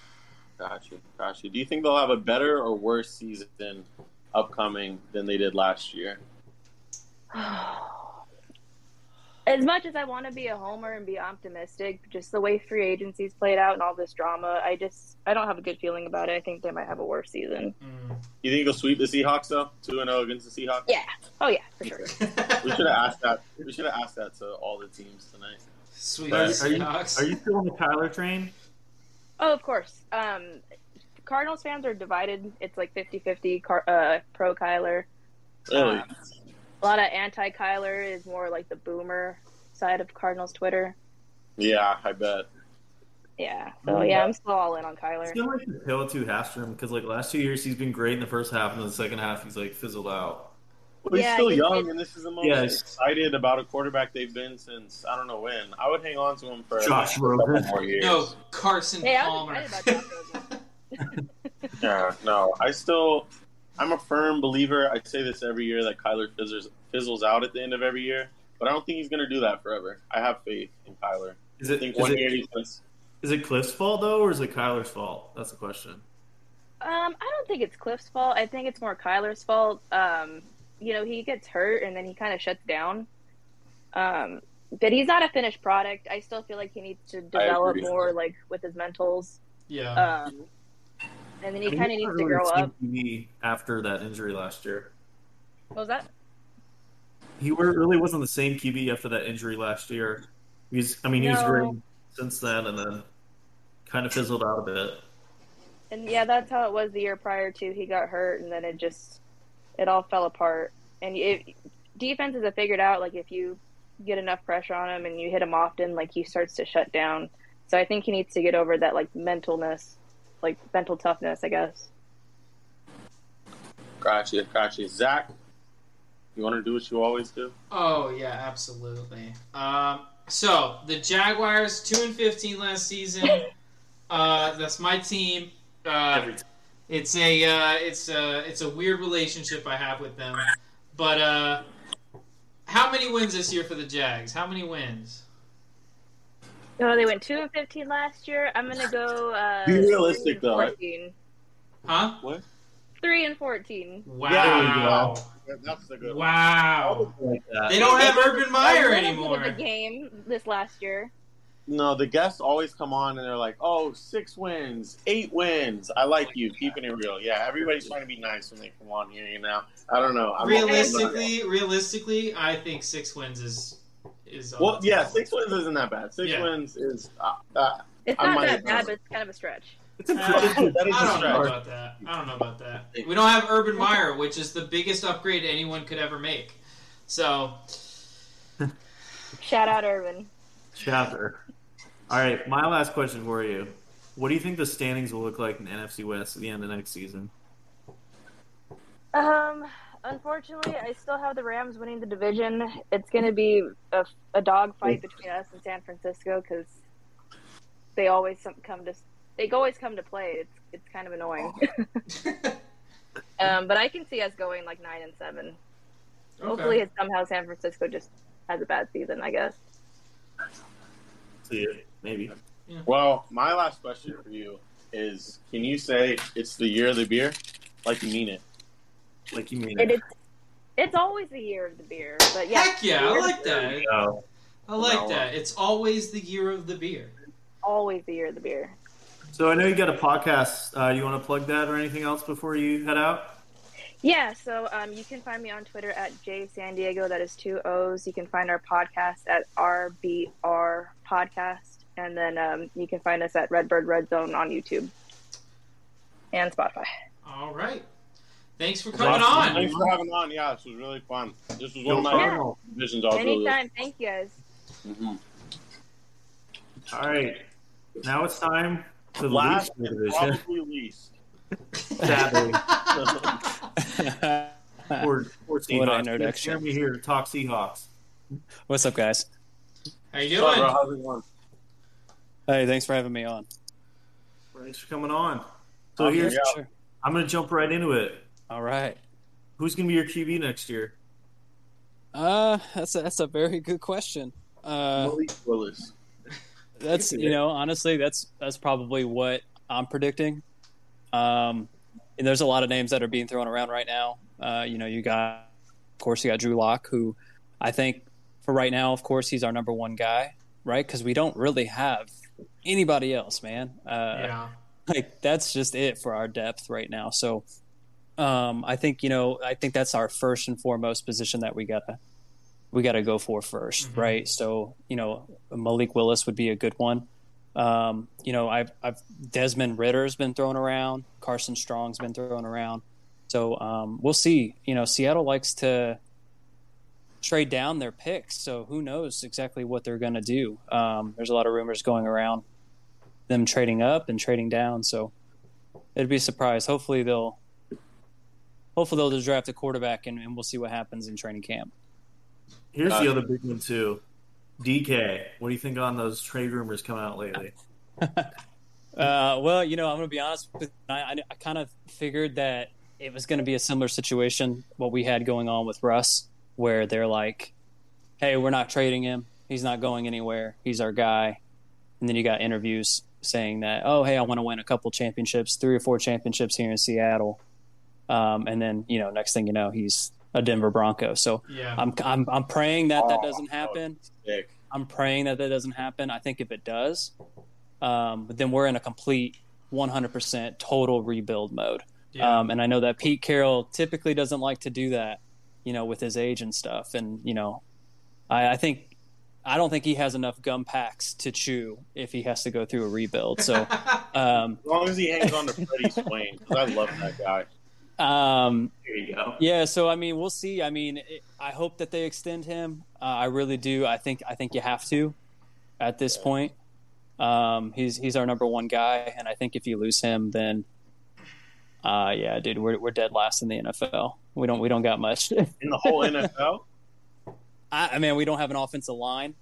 Gotcha, gotcha. Do you think they'll have a better or worse season upcoming than they did last year? As much as I want to be a homer and be optimistic, just the way free agency's played out and all this drama, I just I don't have a good feeling about it. I think they might have a worse season. Mm. You think they'll sweep the Seahawks though? Two and zero against the Seahawks. Yeah. Oh yeah, for sure. We should have asked that. We should have asked that to all the teams tonight. Sweet are, are you, Seahawks. are you still on the Kyler train? Oh, of course. Um, Cardinals fans are divided. It's like 50-50 car, uh, pro Kyler. Really? Uh, a lot of anti Kyler is more like the boomer side of Cardinals Twitter. Yeah, I bet. Yeah. So mm-hmm. yeah, I'm still all in on It's Kyler. been like the tail of two halves for him because like last two years he's been great in the first half, and then the second half he's like fizzled out. But he's Yeah, still it- young, it- and this is the most Yes. excited about a quarterback they've been since I don't know when. I would hang on to him for at Josh a couple Rosen. more years. no, Carson Hey, I was Palmer. about Josh Rosen. Yeah, no. I still, I'm a firm believer. I say this every year that Kyler fizzles, fizzles out at the end of every year, but I don't think he's going to do that forever. I have faith in Kyler. Is I it think is one it, year he's is it Cliff's fault though, or is it Kyler's fault? That's the question. Um, I don't think it's Cliff's fault. I think it's more Kyler's fault. Um, you know, he gets hurt and then he kind of shuts down. Um, but he's not a finished product. I still feel like he needs to develop more, like with his mentals. Yeah. Um, and then he I mean, kind of needs to really grow up. After that injury last year. What was that? He really wasn't the same QB after that injury last year. He's, I mean, he was No. great since then, and then kind of fizzled out a bit. And yeah, that's how it was the year prior to. He got hurt, and then it just it all fell apart. And it, defenses have figured out like if you get enough pressure on him and you hit him often, like he starts to shut down. So I think he needs to get over that like mentalness, like mental toughness, I guess. Gotcha, gotcha. Zach, you want to do what you always do? Oh yeah, absolutely. Um, so the Jaguars two and fifteen last season. Uh, that's my team. Uh, Every time. it's a uh, it's a it's a weird relationship I have with them. But uh, how many wins this year for the Jags? How many wins? So they went two and fifteen last year. I'm gonna go. Uh, Be realistic, three and though, right? 14. Huh? What? Three and fourteen. Wow! That's the good one. Wow! Like. They don't have Urban A Meyer little bit anymore. of a game this last year. No, the guests always come on and they're like, "Oh, six wins, eight wins." I like you, keeping it real. Yeah, everybody's trying to be nice when they come on here. You know, I don't know. I'm Realistically, realistically, I think six wins is is. well, on yeah, six wins isn't that bad. Six Yeah. wins is uh, uh, It's I not that bad, but it's kind of a stretch. It's a Uh, that is I a don't know stretch. about that. I don't know about that. We don't have Urban Meyer, which is the biggest upgrade anyone could ever make. So, Shout out Irvin. chapter. All right, my last question for you: What do you think the standings will look like in NFC West at the end of next season? Um, unfortunately, I still have the Rams winning the division. It's going to be a, a dog fight between us and San Francisco because they always come to they always come to play. It's it's kind of annoying. um, but I can see us going like nine and seven. Hopefully, okay. it's somehow San Francisco just has a bad season. I guess. See you, maybe. Well, my last question for you is: Can you say it's the year of the beer, like you mean it? Like you mean It, it? it's it's always the year of the beer, but yeah, Heck yeah, I like that. No. I like No. that. It's always the year of the beer. always the year of the beer. So I know you got a podcast. Uh, you want to plug that or anything else before you head out? Yeah, so um, you can find me on Twitter at J San Diego. That is two O's. You can find our podcast at RBR Podcast, and then um, you can find us at Redbird Red Zone on YouTube and Spotify. All right. Thanks for coming Awesome. on. Thanks for having on. Yeah, this was really fun. This was one of my Cardinals. divisions. I was really Anytime. Thank you guys. Mhm. All right. Now it's time for the Last least and division. probably least. Sadly, poor, poor Seahawks. What an introduction. Jeremy here to talk Seahawks. What's up, guys? How you What's up, doing? How's it going? Hey, thanks for having me on. Thanks for coming on. So Awesome, here's, yeah. I'm going to jump right into it. All right. Who's going to be your QB next year? Uh, that's a, that's a very good question. Uh, Malik Willis. that's you know honestly that's that's probably what I'm predicting. Um, and there's a lot of names that are being thrown around right now. Uh, you know, you got of course you got Drew Lock, who I think for right now, of course, he's our number one guy, right? Because we don't really have anybody else, man. Uh, Yeah. like that's just it for our depth right now. So um, I think you know I think that's our first and foremost position that we gotta we gotta go for 1st Mhm. right? So you know Malik Willis would be a good one. Um, you know I've, I've Desmond Ridder's been thrown around, Carson Strong's been thrown around. So um, we'll see. You know Seattle likes to trade down their picks, so who knows exactly what they're going to do. Um, there's a lot of rumors going around them trading up and trading down. So it'd be a surprise. Hopefully they'll hopefully they'll just draft a quarterback and, and we'll see what happens in training camp. Here's Uh, the other big one, too. DK. What do you think on those trade rumors coming out lately? Uh, well, you know, I'm going to be honest. With I, I, I kind of figured that it was going to be a similar situation what we had going on with Russ, where they're like, "Hey, we're not trading him. He's not going anywhere. He's our guy." And then you got interviews saying that, "Oh, hey, I want to win a couple championships, three or four championships here in Seattle." Um, and then you know, next thing you know, he's a Denver Bronco. So Yeah. I'm I'm, I'm praying that that Oh, doesn't happen. Dick. I'm praying that that doesn't happen. I think if it does, um, then we're in a complete 100% total rebuild mode. yeah. Um, and I know that Pete Carroll typically doesn't like to do that, you know, with his age and stuff. And you know, I, I think I don't think he has enough gum packs to chew if he has to go through a rebuild. So, um, As long as he hangs on to Freddie Swain, because I love that guy. Um, There you go. Yeah, so I mean, we'll see. I mean, it, I hope that they extend him. Uh, I really do. I think I think you have to at this point. Um, he's he's our number one guy, and I think if you lose him, then uh, yeah, dude, we're we're dead last in the NFL. We don't we don't got much. In the whole NFL? I, I mean, we don't have an offensive line.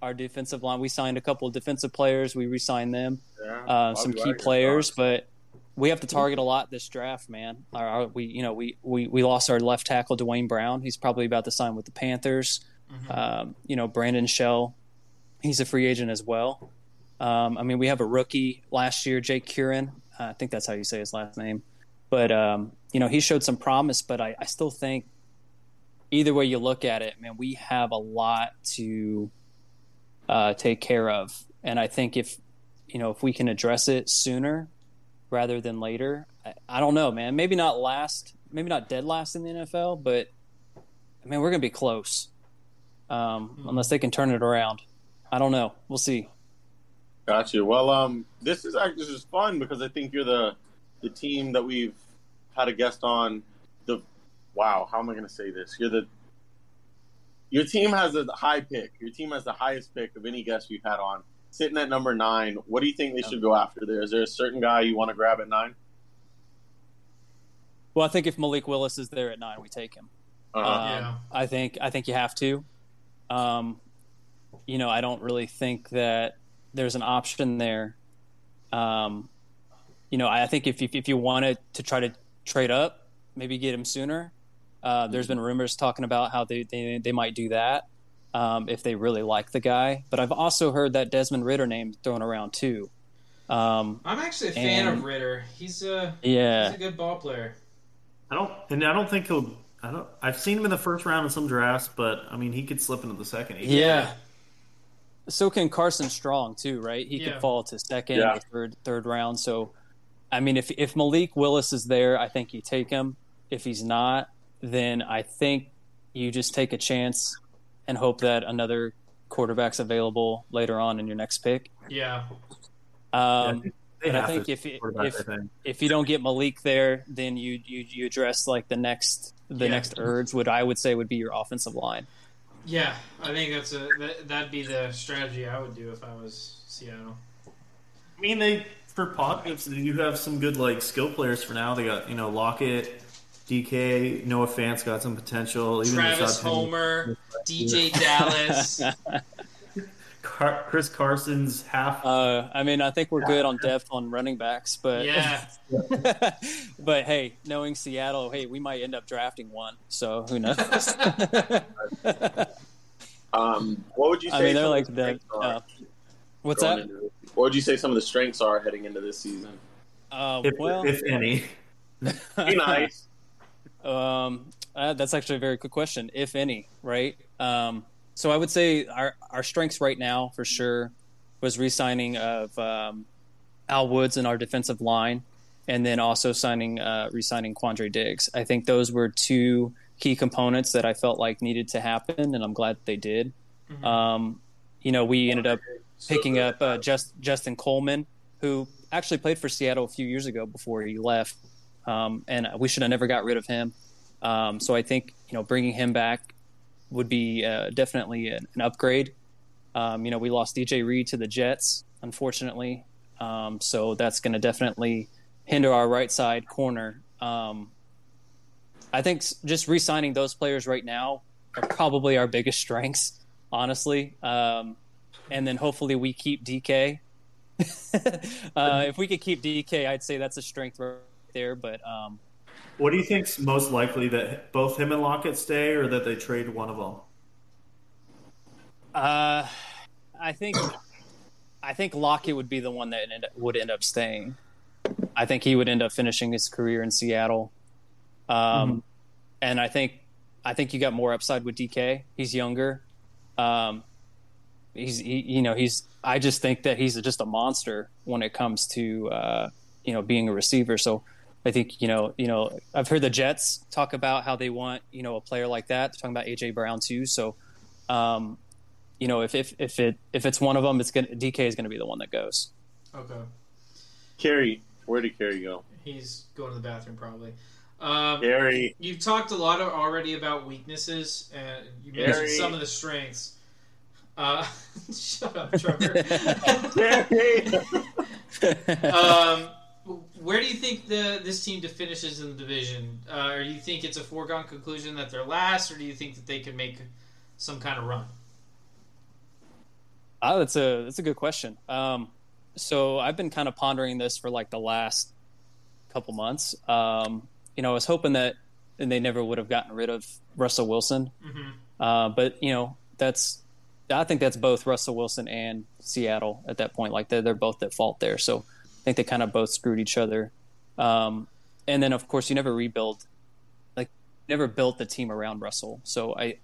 Our defensive line, we signed a couple of defensive players. We re-signed them Yeah. uh, some key players, but we have to target a lot this draft, man. Our, our, we, you know, we, we we lost our left tackle Duane Brown. He's probably about to sign with the Panthers. Mhm. Um, you know, Brandon Shell, he's a free agent as well. Um, I mean, we have a rookie last year, Jake Curhan. I think that's how you say his last name. But um, you know, he showed some promise. But I, I still think, either way you look at it, man, we have a lot to uh, take care of. And I think if you know if we can address it sooner rather than later, I, I don't know, man. Maybe not last, maybe not dead last in the NFL, but I mean we're gonna be close um, Hmm. unless they can turn it around. I don't know. We'll see. Got you. Well, um, this is actually this is fun because I think you're the the team that we've had a guest on. The wow, how am I going to say this? You're the your team has a high pick. Your team has the highest pick of any guest we've had on, sitting at number nine. What do you think they should go after there? Is there a certain guy you want to grab at nine? Well, I think if Malik Willis is there at nine, we take him. Uh-huh. Um, Yeah. I think I think you have to. Um, you know, I don't really think that there's an option there. Um, you know, I think if if, if you wanted to try to trade up, maybe get him sooner. Uh, there's been rumors talking about how they they, they might do that um, if they really like the guy. But I've also heard that Desmond Ridder name thrown around too. Um, I'm actually a fan and- of Ridder. He's a yeah, he's a good ball player. I don't, and I don't think he'll. I don't. I've seen him in the first round in some drafts, but I mean, he could slip into the second. He- Yeah. So can Carson Strong too, right? He Yeah. could fall to second Yeah. or third third round. So I mean if if Malik Willis is there, I think you take him. If he's not, then I think you just take a chance and hope that another quarterback's available later on in your next pick. Yeah. Um, They But I think if if- I if you don't get Malik there, then you you, you address like the next the Yeah. next urge. what I would say would be your offensive line. Yeah, I think that's a that, that'd be the strategy I would do if I was Seattle. I mean, they for positives, they do have some good like skill players for now. They got you know Lockett, DK, Noah Fant's got some potential. Even Travis Rashaad Penny. Homer, DJ Dallas. Car- Chris Carson's half. Uh, I mean, I think we're good on depth on running backs, but Yeah, but hey, knowing Seattle, hey, we might end up drafting one. So who knows? Um, what would you say? I mean, they're some of like the the. strengths are Uh, what's that? into What would you say some of the strengths are heading into this season? Uh, if, well, if any. Be nice. Um, uh, that's actually a very good question, if any, right? Um, so I would say our our strengths right now, for sure, was re-signing of um, Al Woods in our defensive line, and then also signing uh, re-signing Quandre Diggs. I think those were two key components that I felt like needed to happen, and I'm glad they did. Um, you know, we ended up picking up uh, just Justin Coleman, who actually played for Seattle a few years ago before he left, um, and we should have never got rid of him. Um, so I think you know bringing him back would be uh, definitely an, an upgrade. Um, you know, we lost DJ Reed to the Jets, unfortunately, um, so that's going to definitely hinder our right side corner. Um, I think just re-signing those players right now are probably our biggest strengths, honestly. Um, and then hopefully we keep DK. uh, if we could keep DK, I'd say that's a strength there. But um, What do you think's most likely that both him and Lockett stay, or that they trade one of them? uh, I think I think Lockett would be the one that end, would end up staying. I think he would end up finishing his career in Seattle. Um, And I think I think you got more upside with DK. He's younger. Um, he's he, you know he's I just think that he's just a monster when it comes to uh, you know being a receiver. So I think you know you know I've heard the Jets talk about how they want you know a player like that. They're talking about AJ Brown too. So um, you know if if if it if it's one of them, it's gonna DK is going to be the one that goes. okay. Kerry, where did Kerry go? He's going to the bathroom probably. Um, Kerry. You've talked a lot already about weaknesses, and you mentioned Gary. some of the strengths. Uh, shut up, Trevor. Kerry. um, where do you think the this team finishes in the division? Uh, or do you think it's a foregone conclusion that they're last, or do you think that they could make some kind of run? Oh, that's a that's a good question. Um, so I've been kind of pondering this for like the last couple months. Um, you know, I was hoping that and they never would have gotten rid of Russell Wilson, hmm uh, but you know, that's I think that's both Russell Wilson and Seattle at that point. Like they're they're both at fault there. So think they kind of both screwed each other. Um, and then of course you never rebuild, like never built the team around Russell. So I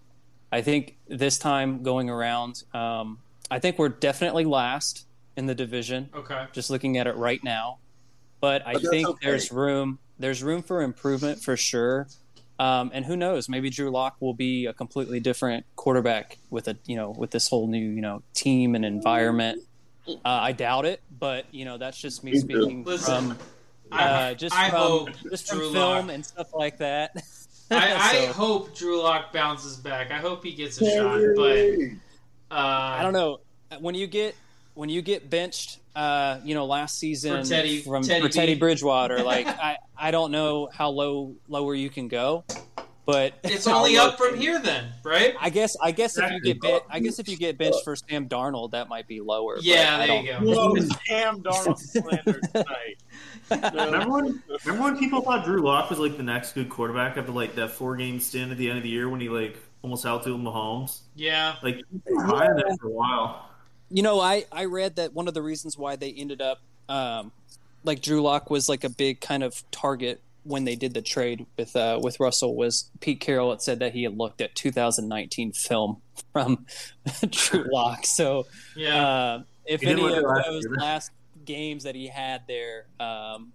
I think this time going around, um, I think we're definitely last in the division. Okay. Just looking at it right now, but I But think okay. there's room. There's room for improvement for sure. Um, and who knows? Maybe Drew Lock will be a completely different quarterback with a you know with this whole new you know team and environment. Uh, I doubt it, but you know that's just me Me speaking Listen, from I, uh, just I from just from Drew film Lock. and stuff like that. I, I hope Drew Lock bounces back. I hope he gets a shot, but uh, I don't know when you get when you get benched. Uh, you know, last season For Teddy- from Teddy for Teddy Bridgewater. Like I, I don't know how low lower you can go, but It's only up from here, then, right? I guess I guess if you get ben- I guess if you get benched for Sam Darnold, that might be lower. Yeah, there you go. Whoa, Sam Darnold slander tonight. Remember when, remember when people thought Drew Lock was like the next good quarterback after like that four game stint at the end of the year when he like almost outdueled Mahomes? Yeah, Like high on that for a while. You know, I I read that one of the reasons why they ended up um, like Drew Lock was like a big kind of target when they did the trade with uh, with Russell was Pete Carroll had said that he had looked at 2019 film from Drew Lock. So yeah. uh, if any of those year. last games that he had there, um,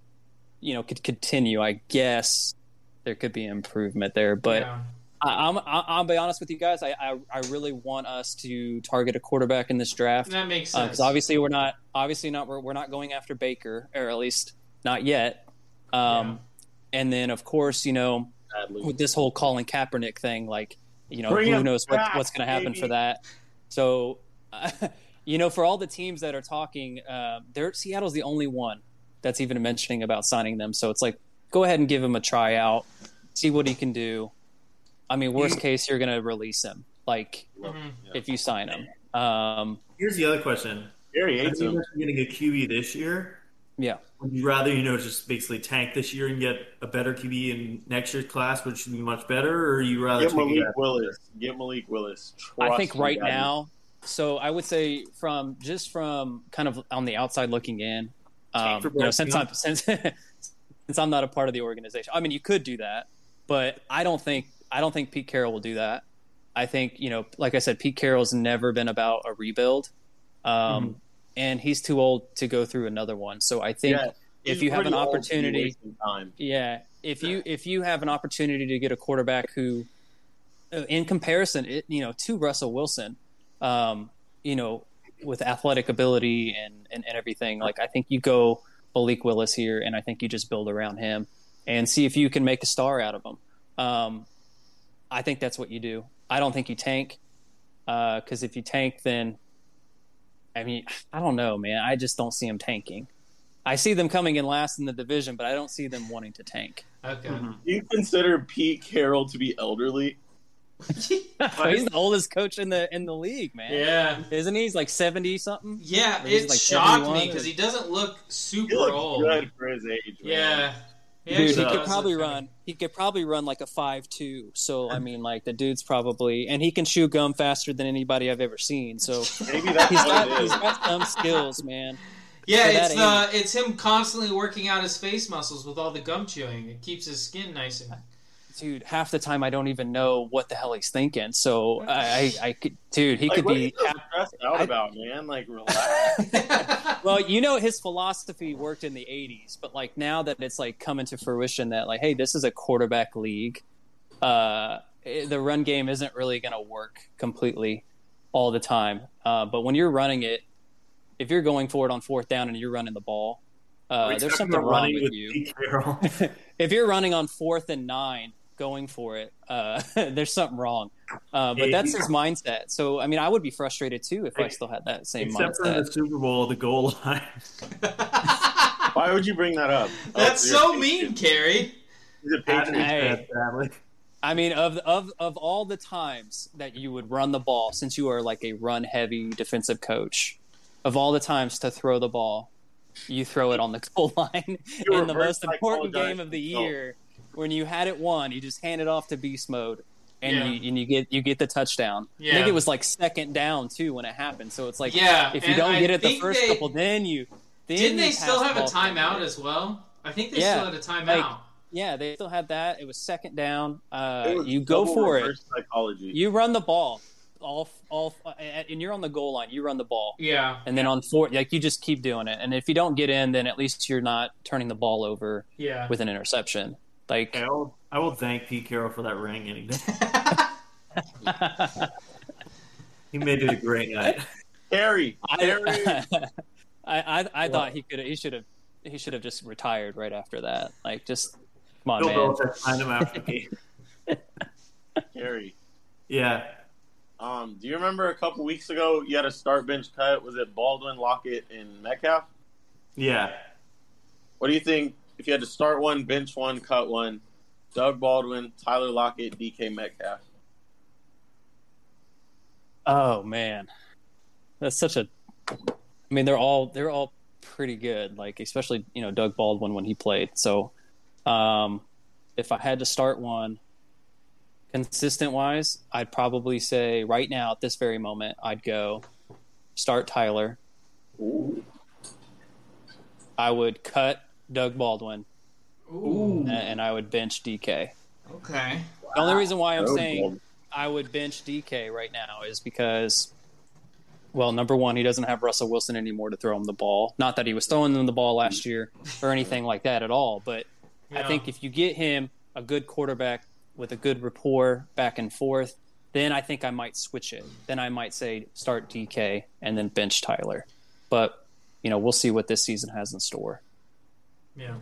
you know, could continue, I guess there could be improvement there. But yeah. I, I'm, I, I'll be honest with you guys. I, I, I really want us to target a quarterback in this draft That makes sense because sense. obviously we're not obviously not we're, we're not going after Baker or at least not yet. Um, And then of course you know Sadly. with this whole Colin Kaepernick thing, like you know Bring who him knows what, what's going to happen baby. for that. So you know for all the teams that are talking, uh, there Seattle's the only one that's even mentioning about signing them. So it's like go ahead and give him a tryout, see what he can do. I mean, worst case, you're going to release him. Like Mhm. if you sign him. Um, Here's the other question: Gary As you getting a QB this year, yeah. Would you rather you know just basically tank this year and get a better QB in next year's class, which should be much better, or you rather Get take a Malik? Willis. Get Malik Willis. I think right Daddy. now. So I would say from just from kind of on the outside looking in, um, you know, since I'm since since I'm not a part of the organization. I mean, you could do that, but I don't think I don't think Pete Carroll will do that. I think you know, like I said, Pete Carroll's never been about a rebuild, um, Mm-hmm. And he's too old to go through another one. So I think Yeah, if you have an pretty old to be opportunity, yeah, if you if you have an opportunity to get a quarterback who, uh, in comparison, it, you know, to Russell Wilson, um, you know, with athletic ability and, and and everything, like I think you go Malik Willis here, and I think you just build around him and see if you can make a star out of him. Um, I think that's what you do. I don't think you tank because if you tank, then I mean, I don't know, man. I just don't see them tanking. I see them coming in last in the division, but I don't see them wanting to tank. Okay. Mm-hmm. Do you consider Pete Carroll to be elderly? He's the oldest coach in the in the league, man. Yeah. Isn't he? He's like seventy something. Yeah, he's it like shocked me because he doesn't look super He looks old. good for his age. Man. Yeah. He Dude, actually he could probably run. He could probably run like a five two. So I mean, like the dude's probably, and he can chew gum faster than anybody I've ever seen. So Maybe that's he's what got it he's is. got some skills, man. Yeah, for that it's uh, it's him constantly working out his face muscles with all the gum chewing. It keeps his skin nice and. Dude, half the time I don't even know what the hell he's thinking. So I, I, I could, dude, he Like, could what are you be. so stressed out I- about, man? Like, relax. Well, you know, his philosophy worked in the '80s, but like now that it's like coming to fruition, that like, hey, this is a quarterback league. Uh, it- the run game isn't really going to work completely all the time. Uh, but when you're running it, if you're going for it on fourth down and you're running the ball, uh, there's something wrong with with you. If you're running on fourth and nine, going for it, uh, there's something wrong. Uh, but that's his mindset. So, I mean, I would be frustrated too if I still had that same Except for the Super Bowl, the goal line. Why would you bring that up? That's Oh, so you're mean, Patriot. Kerry. He's a Patrick Patriot. Sadly. I mean, of of of all the times that you would run the ball, since you are like a run heavy defensive coach, of all the times to throw the ball, you throw it on the goal line You in the most important game of the yourself. year. When you had it won, you just hand it off to beast mode, and Yeah. you and you get you get the touchdown. I think it was like second down too when it happened. So it's like Yeah, if you and don't I get it the first they- couple, then you then Didn't you they pass still the have a ball to them. timeout as well? I think they Yeah, still had a timeout. like- Yeah, they still had that. It was second down. Uh, was you go for it. Psychology. You run the ball, all all, and you're on the goal line. You run the ball, yeah, and then on four, like you just keep doing it. And if you don't get in, then at least you're not turning the ball over yeah. with an interception. Like, I will, I will thank Pete Carroll for that ring any day. He made it a great night. Harry. Harry. I, I, I, I thought he could he should have he should have just retired right after that. Like, just come on, Bill man. Belichick signed him after the game. Harry. Yeah. Um, do you remember a couple weeks ago you had a start bench cut? Was it Baldwin, Lockett, and Metcalf? Yeah. What do you think if you had to start one, bench one, cut one? Doug Baldwin, Tyler Lockett, DK Metcalf. Oh man, that's such a. I mean, they're all they're all pretty good. Like especially you know Doug Baldwin when he played. So, um, if I had to start one, consistent wise, I'd probably say right now at this very moment, I'd go start Tyler. Ooh. I would cut Doug Baldwin Ooh. and, and I would bench DK. Okay. The only reason why I'm Doug saying Baldwin. I would bench DK right now is because, well, number one, he doesn't have Russell Wilson anymore to throw him the ball. Not that he was throwing them the ball last year or anything like that at all, but I think if you get him a good quarterback with a good rapport back and forth, then I think I might switch it. Then I might say start DK and then bench Tyler. But you know, we'll see what this season has in store. Yeah.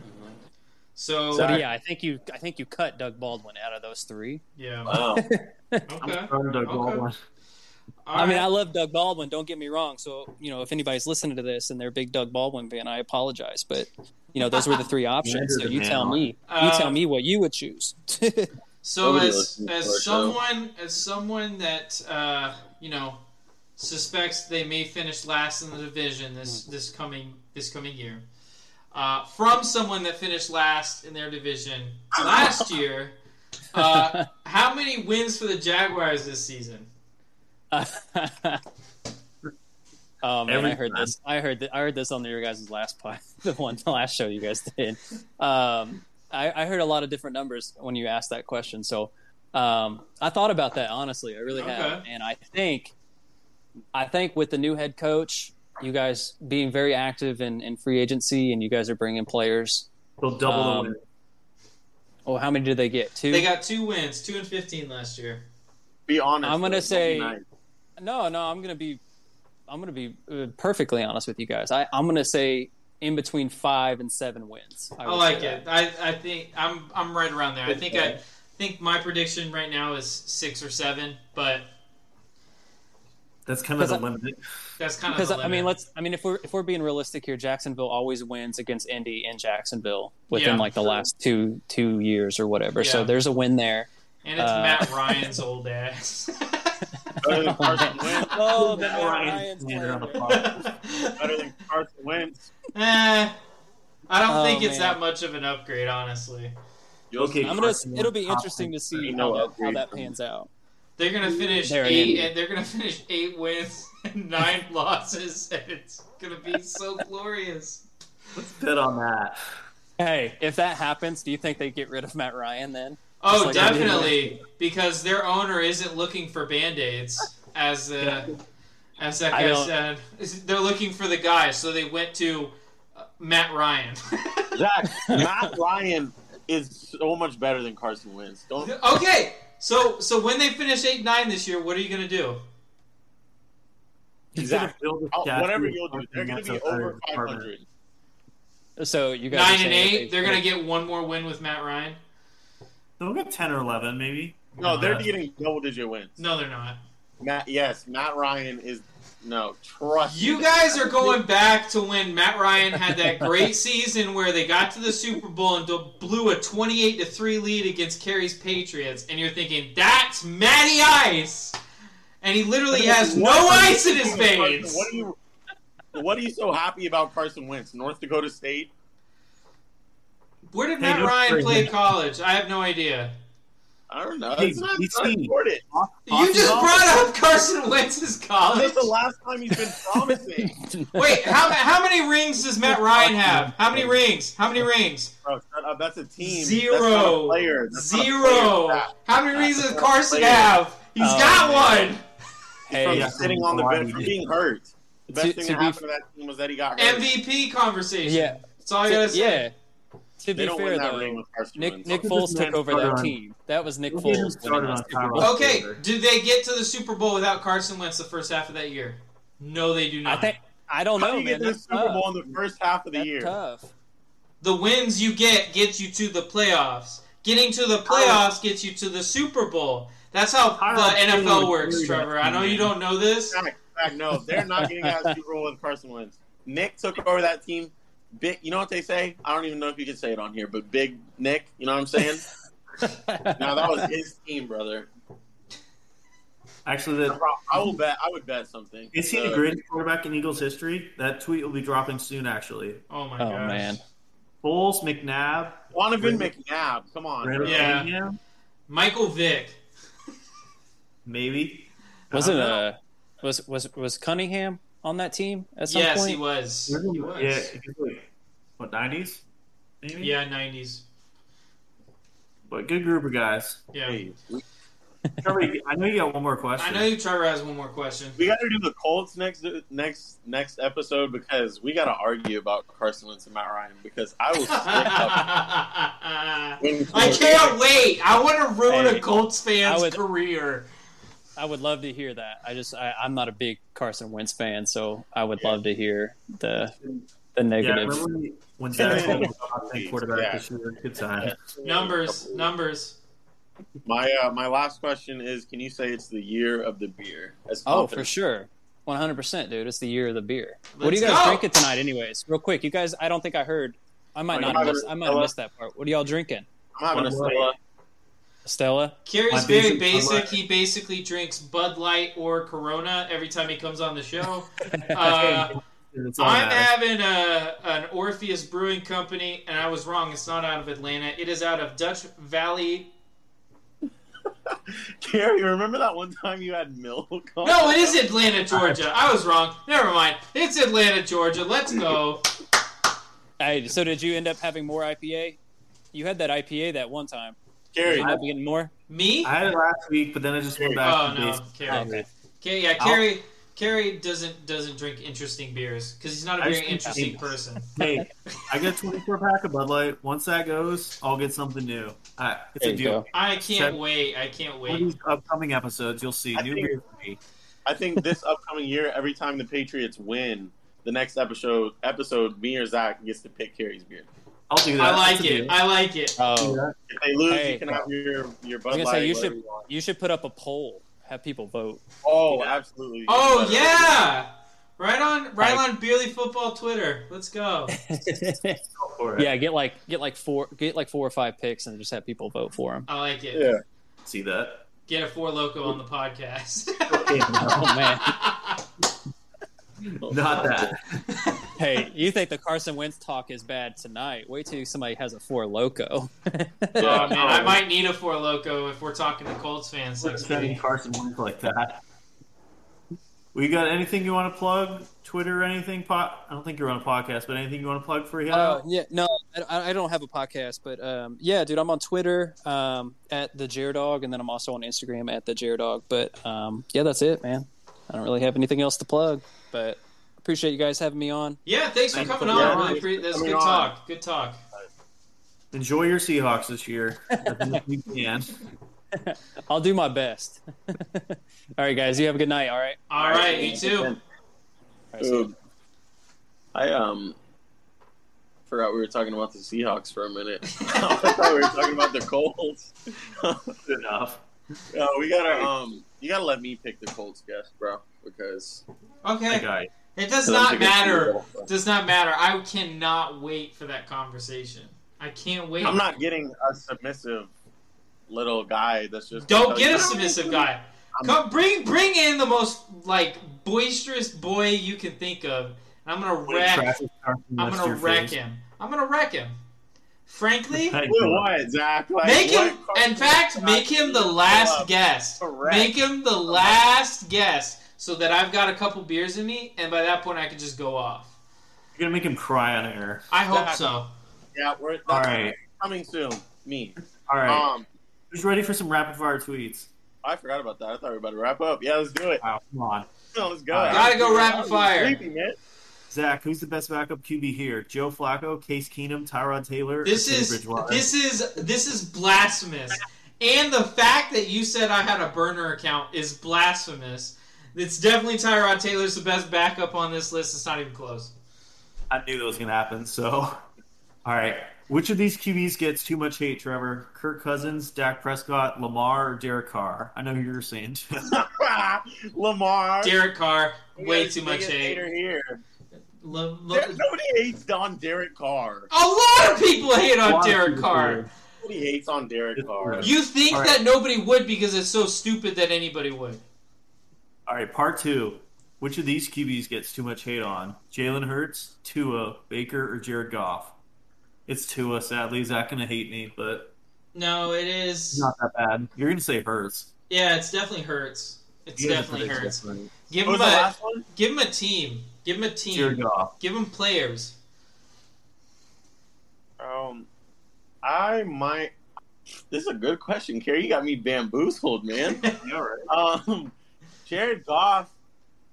So, But yeah, I think you I think you cut Doug Baldwin out of those three. yeah. Wow. Okay. Starting Doug Okay. Baldwin. All I mean, right. I love Doug Baldwin. Don't get me wrong. So, you know, if anybody's listening to this and they're a big Doug Baldwin fan, I apologize. But you know, those were the three options. So you tell me, you Uh, tell me what you would choose. So Nobody as listens to our as show. someone as someone that uh, you know suspects they may finish last in the division this this coming this coming year, uh, from someone that finished last in their division last year, uh, how many wins for the Jaguars this season? oh man, Every I heard time. this. I heard that. I heard this on your guys' last pod, the one the last show you guys did. Um, I, I heard a lot of different numbers when you asked that question. So um, I thought about that honestly. I really have, and I think, I think with the new head coach, you guys being very active in, in free agency, and you guys are bringing players. They'll double Um, the win. Oh, how many did they get? Two. They got two wins, two and fifteen last year. Be honest. I'm gonna say- Don't be nice. No, no, I'm gonna be, I'm gonna be uh, perfectly honest with you guys. I, I'm gonna say in between five and seven wins. I, would like it. I, I think I'm I'm right around there. I think I think my prediction right now is six or seven, but That's kind of because the limit. that's kind of Because I mean, let's. I mean, if we're if we're being realistic here, Jacksonville always wins against Indy in Jacksonville within Yeah. like the last two two years or whatever. So there's a win there. and it's uh, Matt Ryan's old ass. Better than Carson Wentz. oh, Matt Matt Ryan's Ryan's on the playing Better than Carson Wentz. Eh, I don't Oh, think it's man. that much of an upgrade, honestly. You'll Okay. I'm gonna. It'll be interesting to see how no that, how that pans out. They're gonna finish They're eight, Indy. and they're gonna finish eight wins and nine losses, and it's gonna be so glorious. Let's bet on that. Hey, if that happens, do you think they get rid of Matt Ryan then? Oh, like- definitely, because their owner isn't looking for band aids, as uh, as that I guy said. They're looking for the guy, so they went to uh, Matt Ryan. Zach, Matt Ryan is so much better than Carson Wentz. Don't. okay, so so when they finish eight nine this year, what are you gonna do? He's gonna Zach, build a I'll- statue whatever you'll do, they're gonna be over of his apartment. 500. So you guys Nine and saying that eight, they- they're gonna get one more win with Matt Ryan. They'll get ten or eleven, maybe. No, they're Uh, getting double digit wins. No, they're not. Matt, yes, Matt Ryan is no trust. You me. guys are going back to when Matt Ryan had that great season where they got to the Super Bowl and blew a 28 to 3 lead against Kerry's Patriots and you're thinking that's Matty Ice. And he literally has no What are you ice in his thinking veins. What are you? What are you so happy about Carson Wentz? North Dakota State. Where did Matt Ryan play college? I have no idea. I don't know. Hey, It's not, it's not important. You just Austin brought up Carson Wentz's college. That's the last time he's been promising. Wait, how, how many rings does Matt Ryan have? How many rings? How many rings? Bro, shut up. That's a team. That's not Zero. a player. That's not a Zero. How many rings does That's not a Carson player. have? He's Oh, got man. one. Hey, From yeah. sitting on the bench, from being hurt. The best To- thing to that be happened to that team was that he got hurt. MVP conversation. Yeah. That's all I gotta say. yeah. To They be fair that though, Nick Wentz. Nick Foles took over that on- team. That was Nick Look Foles winning started on that Super Tyrod. Bowl. Okay, Taylor. did they get to the Super Bowl without Carson Wentz the first half of that year? No, they do not. I not. think I don't How know, do you man. get to the Super tough. Bowl in the first half of the That's year? tough. the wins you get get you to the playoffs. Getting to the playoffs gets you to the Super Bowl. That's how the NFL works, Trevor. I know you don't know this. Zach, Zach, no, they're not getting out of the Super Bowl with Carson Wentz. Nick took over that team. Big, you know what they say? I don't even know if you can say it on here, but Big Nick, you know what I'm saying? now that was his team, brother. Actually, the, I will bet. I would bet something. is he the Uh, greatest quarterback in Eagles history? That tweet will be dropping soon. Actually, Oh my god. Oh gosh. man. Foles, McNabb, Donovan McNabb. Come on, Randall. Yeah. Cunningham, Michael Vick. maybe. Was I it don't uh was was was Cunningham on that team at some Yes, point? he was. He was. Yeah, what nineties? Maybe. Yeah, 90s. but good group of guys. Yeah. Hey, we, Trevor, I know you got one more question. I know you, Trevor has one more question. we got to do the Colts next next next episode because we got to argue about Carson Wentz and Matt Ryan because I will stick up. Win I can't wait. I want to ruin Hey, a Colts fan's I would- career. I would love to hear that. I just I, I'm not a big Carson Wentz fan, so I would love to hear the the Yeah, negative. remember when, when Zach was a top 10 quarterback Yeah. this year? Good time. Numbers, numbers. My uh, my last question is: Can you say it's the year of the beer? As oh, for sure. 100%, dude. It's the year of the beer. what Let's are you guys go. drinking tonight, anyways? Real quick, you guys. I don't think I heard. I might I'm not. Have missed, I might have missed that part. What are y'all drinking? I'm having a One Stella. Stella. Kerry's My very basic- basic. He basically drinks Bud Light or Corona every time he comes on the show. Uh, It's I'm having a an Orpheus Brewing Company, and I was wrong. It's not out of Atlanta. It is out of Dutch Valley. Gary, remember that one time you had milk? on No, it is? Atlanta, Georgia. I was wrong. Never mind. It's Atlanta, Georgia. Let's go. Hey, so did you end up having more IPA? You had that IPA that one time. Did Gary, you end up getting more? Me? I had it last week, but then I just went back Oh to no, basic. Kerry. Okay. Okay, yeah, Kerry. Kerry doesn't doesn't drink interesting beers because he's not a I very just- interesting person. Hey, I get a 24 pack of Bud Light. Once that goes, I'll get something new. Uh, it's There a deal. go. I can't Seven- wait. I can't One of wait. these upcoming episodes, you'll see I new think- beer for me. I think this upcoming year, every time the Patriots win, the next episode, episode, me or Zach gets to pick Kerry's beer. I'll do that. I like That's it. deal. I like it. Oh. Do Oh, that. If they lose, Hey. you can have your your Bud I was gonna Light. say you should want. you should put up a poll, have people vote. Oh, absolutely. Oh yeah, right on, right Like- on Beerly Football Twitter. Let's go. Go for it. yeah, get like get like four get like four or five picks and just have people vote for them. I like it. Yeah. See that? Get a four loco on the podcast. Oh man. Not that. Hey, you think the Carson Wentz talk is bad tonight? Wait till somebody has a four loco. Oh man, I might need a four loco if we're talking to Colts fans next Sending. Carson Wentz like that. We got anything you want to plug? Twitter, anything? Po- I don't think you're on a podcast, but anything you want to plug for you? Uh, yeah, no, I, I don't have a podcast, but um, yeah, dude, I'm on Twitter um, at the Dog, and then I'm also on Instagram at the Dog. But um, yeah, that's it, man. I don't really have anything else to plug, but appreciate you guys having me on. Yeah, thanks for coming for on. Really, pre- that's Coming good on. talk. Good talk. Enjoy your Seahawks this year. as much as you can. I'll do my best. all right, guys, you have a good night. All right. All right, you too. All right see ya. Ooh. I um forgot we were talking about the Seahawks for a minute. I thought we were talking about the Colts. Good enough. Uh, we gotta um you gotta let me pick the Colts guest, bro, because Okay, guy. it does don't not think it's matter. real. Does not matter. I cannot wait for that conversation. I can't wait. I'm not getting a submissive little guy that's just Don't get a submissive guy. I'm- Come, bring bring in the most like boisterous boy you can think of. And I'm gonna wreck. I'm gonna wreck face. him. I'm gonna wreck him. Frankly, Hey, Wait, what, Zach? Like, make him. In fact, make him the last guest. Correct. Make him the last guest, so that I've got a couple beers in me, and by that point I can just go off. You're gonna make him cry on air. I hope Zach. so. Yeah, we're that's All right. coming soon. Me. All right. Um, Who's ready for some rapid fire tweets? I forgot about that. I thought we were about to wrap up. Yeah, let's do it. Wow, come on. No, let's go. All right. Gotta go rapid fire. Sleepy, man. Zach, who's the best backup QB here? Joe Flacco, Case Keenum, Tyrod Taylor, This is Bridgewater? this is this is blasphemous. And the fact that you said I had a burner account is blasphemous. It's definitely Tyrod Taylor's the best backup on this list. It's not even close. I knew that was gonna happen. So, all right. Which of these QBs gets too much hate, Trevor? Kirk Cousins, Dak Prescott, Lamar, or Derek Carr? I know who you're saying. Lamar. Derek Carr, way too much hate. here. Lo- lo- There- nobody hates on Derek Carr. a lot of people hate on Derek Carr. Nobody hates on Derek Carr. You think All right. that nobody would because it's so stupid that anybody would. All right, part two. Which of these QBs gets too much hate on? Jalen Hurts, Tua, Baker, or Jared Goff? It's Tua, sadly. Zach gonna hate me, but No, it's not that bad. You're gonna say Hurts. Yeah, it's definitely hurts. It's You definitely predict hurts. Give him a give him a team. Give him a team. Jared Goff. Give him players. Um, I might. This is a good question, Kerry. You got me bamboozled, man. Yeah, right. um, Jared Goff.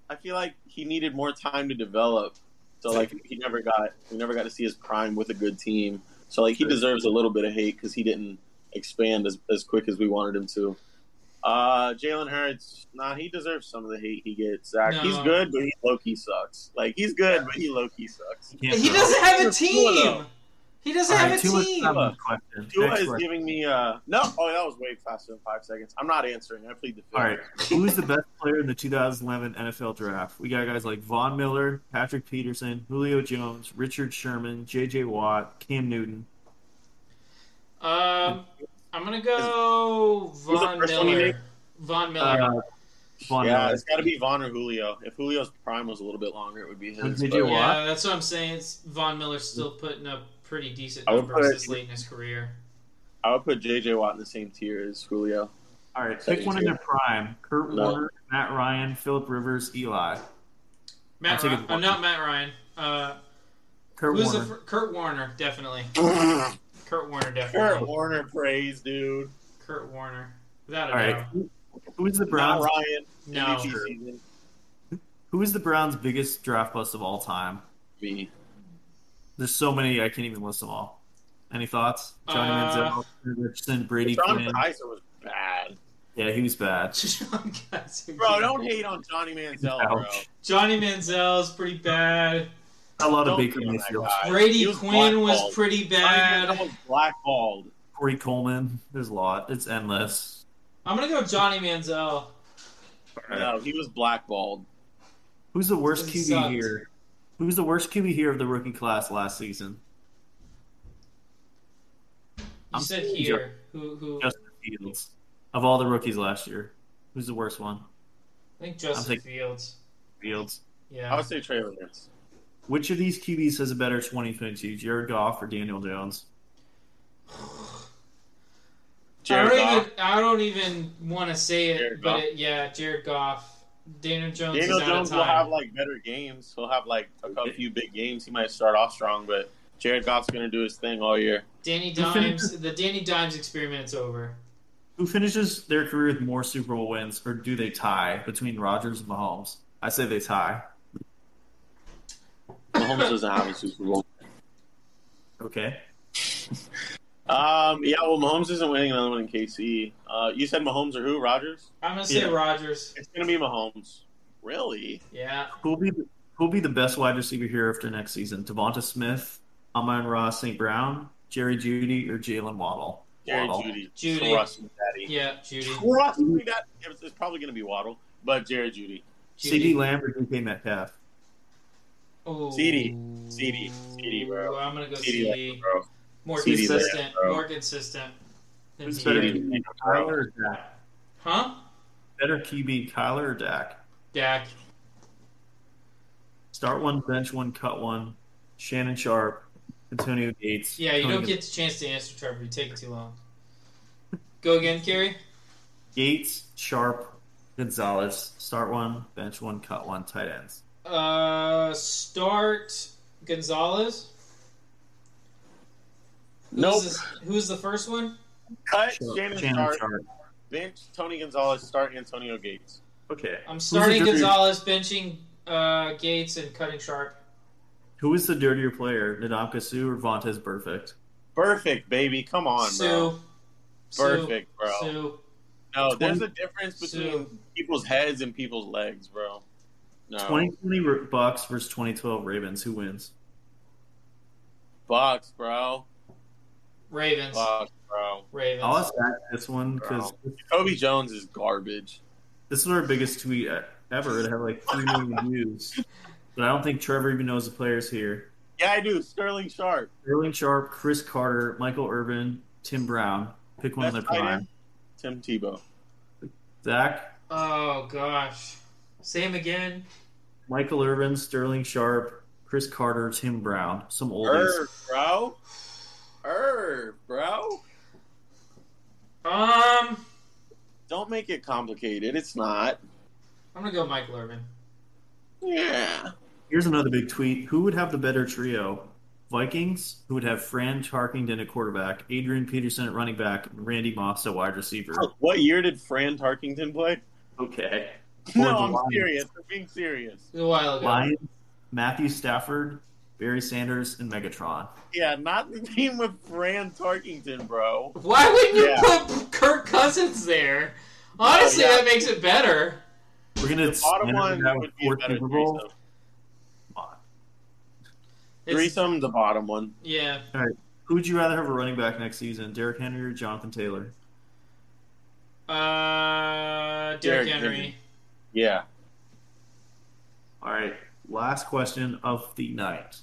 I feel like he needed more time to develop. So like he never got he never got to see his prime with a good team. So like he deserves a little bit of hate because he didn't expand as, as quick as we wanted him to. Uh, Jalen Hurts, nah, he deserves some of the hate he gets. Zach, No. he's good, but he low key sucks. Like he's good, but he low key sucks. Can't He doesn't have a team. though. He doesn't All have right, a too team. time on the question. Tua Next is question. giving me uh no. Oh, that was way faster than five seconds. I'm not answering. I plead the fifth. All right, who's the best player in the 2011 NFL Draft? We got guys like Von Miller, Patrick Peterson, Julio Jones, Richard Sherman, J.J. Watt, Cam Newton. Um, I'm gonna go the Von first one you Miller. named? Von Miller. Uh, Von yeah, Miller. it's got to be Von or Julio. If Julio's prime was a little bit longer, it would be his. Did but- you yeah, Watt? that's what I'm saying. It's Von Miller's still putting up pretty decent I would numbers put- this late in his career. I would put J.J. Watt in the same tier as Julio. All right, pick one in their prime: Kurt No. Warner, Matt Ryan, Philip Rivers, Eli. Matt I'll take Ryan, it. uh, not Matt Ryan. Uh, Kurt who's Warner. the fir- Kurt Warner? Definitely. Kurt Warner, Kurt. Warner praise, dude. Kurt Warner, without a All right, doubt. who- who is the Not Browns? Ryan. No. Season. Who is the Browns' biggest draft bust of all time? Me. There's so many I can't even list them all. Any thoughts? Johnny Uh, Manziel, Richardson, Brady John Quinn. Kizer was bad. Yeah, he was bad. John Bro, don't hate on Johnny Manziel, bro. Ouch. Johnny Manziel's pretty bad. A lot of Baker hate on Mayfield. Brady was Quinn was blackballed. pretty bad. Manziel was blackballed. Corey Coleman. There's a lot. It's endless. I'm gonna go Johnny Manziel. No, he was blackballed. Who's the worst QB sucked. here? Who's the worst QB here of the rookie class last season? You I'm said saying here. Who? Who? Justin Fields. Of all the rookies last year, who's the worst one? I think Justin Fields. Fields. Yeah. I would say Trey Lance. Which of these QBs has a better 2022, Jared Goff or Daniel Jones? I Jared don't Goff. even. I don't even want to say it, Jared but it, yeah, Jared Goff. Daniel Jones Daniel is out Jones of will have like better games. He'll have like a couple few big games. He might start off strong, but Jared Goff's gonna do his thing all year. Danny Dimes. the Danny Dimes experiment's over. Who finishes their career with more Super Bowl wins, or do they tie between Rodgers and Mahomes? I say they tie. Mahomes doesn't have a Super Bowl. Okay. Um, yeah, well, Mahomes isn't winning another one in KC. Uh, you said Mahomes or who? Rodgers? I'm gonna say Yeah. Rodgers. It's gonna be Mahomes. Really? Yeah. Who'll be who'll be the best wide receiver here after next season? Devonta Smith, Amon-Ra St. Brown, Jerry Jeudy, or Jaylen Waddle? Jerry Waddle. Jeudy. Jeudy. Trust me, Daddy. Yeah. Jeudy. Trust me, that it's, it's probably gonna be Waddle, but Jerry Jeudy. CD Jeudy. Lamb or DK Metcalf? Ooh. CD. CD. CD, bro. I'm gonna go CD, CD. bro. More CD consistent. Lamb, bro. more consistent. Than Who's TD. better, CD. QB, Kyler or Dak? Huh? Better QB, Kyler or Dak? Dak. Start one, bench one, cut one. Shannon Sharpe, Antonio Gates. Yeah, you Tony don't get the chance to answer, Trevor. You take it too long. Go again, Kerry. Gates, Sharpe, Gonzalez. Start one, bench one, cut one. Tight ends. Uh, start Gonzalez. Who's Nope. this- who's the first one? Cut Shannon, Shannon Sharpe. Sharpe. Bench Tony Gonzalez. Start Antonio Gates. Okay. I'm starting Gonzalez, benching uh, Gates, and cutting Sharpe. Who is the dirtier player, Ndamukong Suh or Vontaze Burfict? Burfict, baby. Come on, bro. Suh. Suh. Burfict, bro. Suh. No, there's a difference between Suh. people's heads and people's legs, bro. No. 2020 Bucks versus 2012 Ravens. Who wins? Bucks, bro. Ravens. Bucks, bro. Ravens. I'll ask Zach this one because Kobe Jones is garbage. this is our biggest tweet ever. It had like 3 million views. But I don't think Trevor even knows the players here. Yeah, I do. Sterling Sharpe. Sterling Sharpe, Cris Carter, Michael Irvin, Tim Brown. Pick one in their Best prime. Tim Tebow. Zach, Oh gosh. Same again. Michael Irvin, Sterling Sharpe, Cris Carter, Tim Brown. Some oldies. Irv, bro. Irv, bro. Um, Don't make it complicated. It's not. I'm gonna go Michael Irvin. Yeah. Here's another big tweet. Who would have the better trio? Vikings, who would have Fran Tarkenton at quarterback, Adrian Peterson at running back, and Randy Moss at wide receiver. What year did Fran Tarkenton play? Okay. No, I'm Lions. serious. I'm being serious. A while ago. Lions, Matthew Stafford, Barry Sanders, and Megatron. Yeah, not the team with Fran Tarkenton, bro. Why wouldn't you Yeah. put Kirk Cousins there? Honestly, Oh, yeah. that makes it better. We're gonna The bottom stand one that would be a better Super Bowl. threesome. Come on. It's- Threesome, the bottom one. Yeah. All right. Who would you rather have a running back next season, Derrick Henry or Jonathan Taylor? Uh, Derrick Derrick Henry. Henry. Yeah. All right. Last question of the night.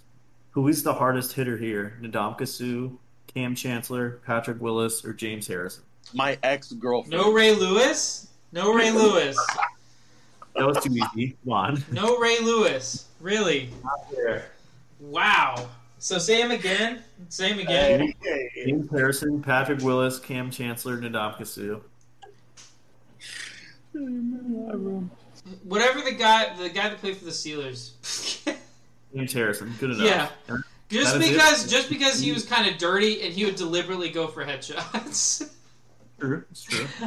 Who is the hardest hitter here? Ndamukong Suh, Kam Chancellor, Patrick Willis, or James Harrison? My ex girlfriend. No Ray Lewis. No Ray Lewis. That was too easy. Come on. No Ray Lewis. Really? Wow. So say him again. Say him again. James Harrison, Patrick Willis, Kam Chancellor, Ndamukong Suh. Whatever the guy, the guy that played for the Steelers. James Harrison. Good enough. Yeah. Just That because, just because he was kind of dirty and he would deliberately go for headshots. True. It's true.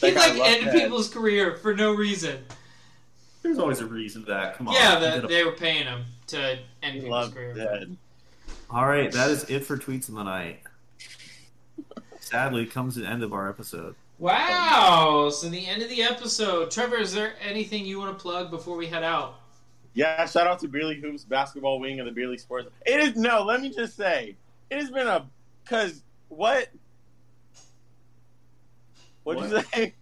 He'd like loved end that. people's career for no reason. There's always a reason for that. Come on. Yeah, He did a- they were paying him to end He people's career. that. All right, that is it for tweets of the night. Sadly, comes to the end of our episode. Wow! So the end of the episode. Trevor, is there anything you want to plug before we head out? Yeah, shout out to Beerly Hoops basketball wing of the Beerly Sports. It is no, let me just say, it has been a because what? What'd you say?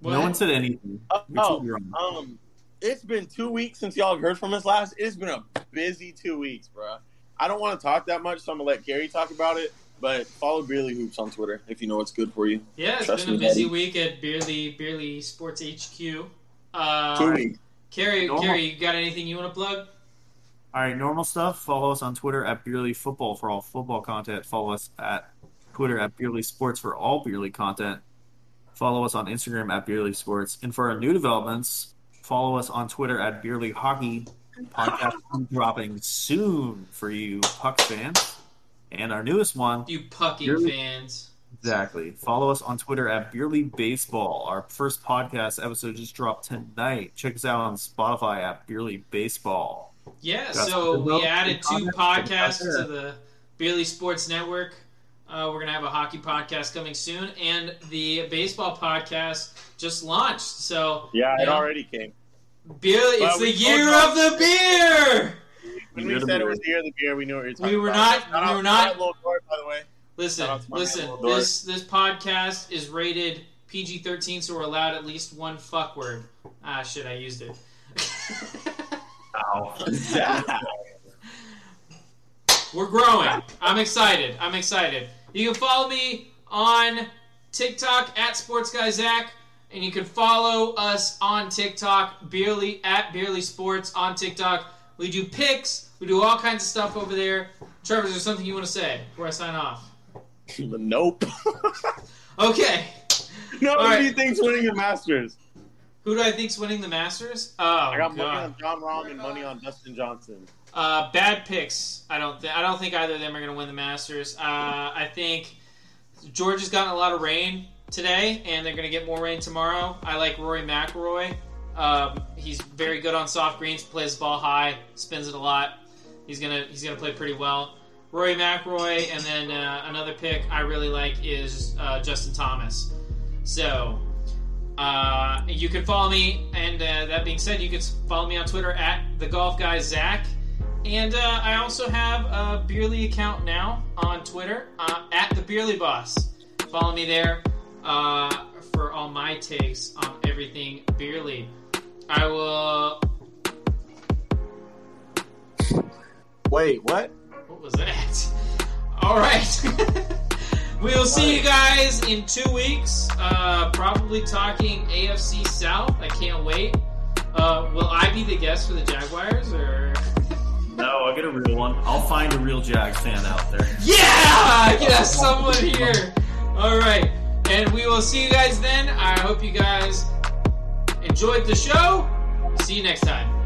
What? No one said anything. Oh, You're totally um, it's been two weeks since y'all have heard from us last. It's been a busy two weeks, bro. I don't want to talk that much, so I'm gonna let Gary talk about it. But follow Beerly Hoops on Twitter if you know what's good for you. Yeah, it's Trust been a busy buddy. week at Beerly Beerly Sports HQ. Uh, Two weeks. Kerry, Normal. Kerry, you got anything you want to plug? All right, normal stuff. Follow us on Twitter at Beerly Football for all football content. Follow us at Twitter at Beerly Sports for all Beerly content. Follow us on Instagram at Beerly Sports. And for our new developments, follow us on Twitter at Beerly Hockey. Podcast dropping soon for you puck fans. And our newest one, You pucking Beerly- fans. Exactly. Follow us on Twitter at Beerly Baseball. Our first podcast episode just dropped tonight. Check us out on Spotify at Beerly Baseball. Yeah, Got so we added two podcasts Check it out to the Beerly Sports Network. Uh, we're gonna have a hockey podcast coming soon, and the baseball podcast just launched. So Yeah, it know, already came. Beerly, Well, it's the year of the beer. When we said it was the year of the beer, we knew what you were talking We were about. not- we were not- little door, by the way. Listen, Shout out to my man, listen. This this podcast is rated PG thirteen, so we're allowed at least one fuck word. Ah, shit, I used it. Ow. We're growing. I'm excited. I'm excited. You can follow me on TikTok at Sports Guy Zach, and you can follow us on TikTok, Beerly at Beerly Sports on TikTok. We do picks. We do all kinds of stuff over there. Trevor, is there something you want to say before I sign off? nope. Okay. no, All who right. do you think's winning the Masters? Who do I think's winning the Masters? Oh, I got money on Jon Rahm and money on Dustin Johnson. Uh, bad picks. I don't. Th- I don't think either of them are going to win the Masters. Uh, I think Georgia's gotten a lot of rain today, and they're going to get more rain tomorrow. I like Rory McIlroy. Um, he's very good on soft greens. Plays the ball high, spins it a lot. He's gonna he's gonna play pretty well. Rory McIlroy, and then uh, another pick I really like is uh, Justin Thomas. So uh, you can follow me, and uh, that being said, you can follow me on Twitter at the Golf Guy Zach. And uh, I also have a Beerly account now on Twitter uh, at the Beerly Boss. Follow me there for all my takes on everything Beerly. I will. Wait, what? What was that? All right. we'll see you guys in two weeks. Uh, probably talking AFC South. I can't wait. Uh, will I be the guest for the Jaguars or? No, I'll get a real one. I'll find a real Jags fan out there. Yeah! Get someone here. All right. And we will see you guys then. I hope you guys enjoyed the show. See you next time.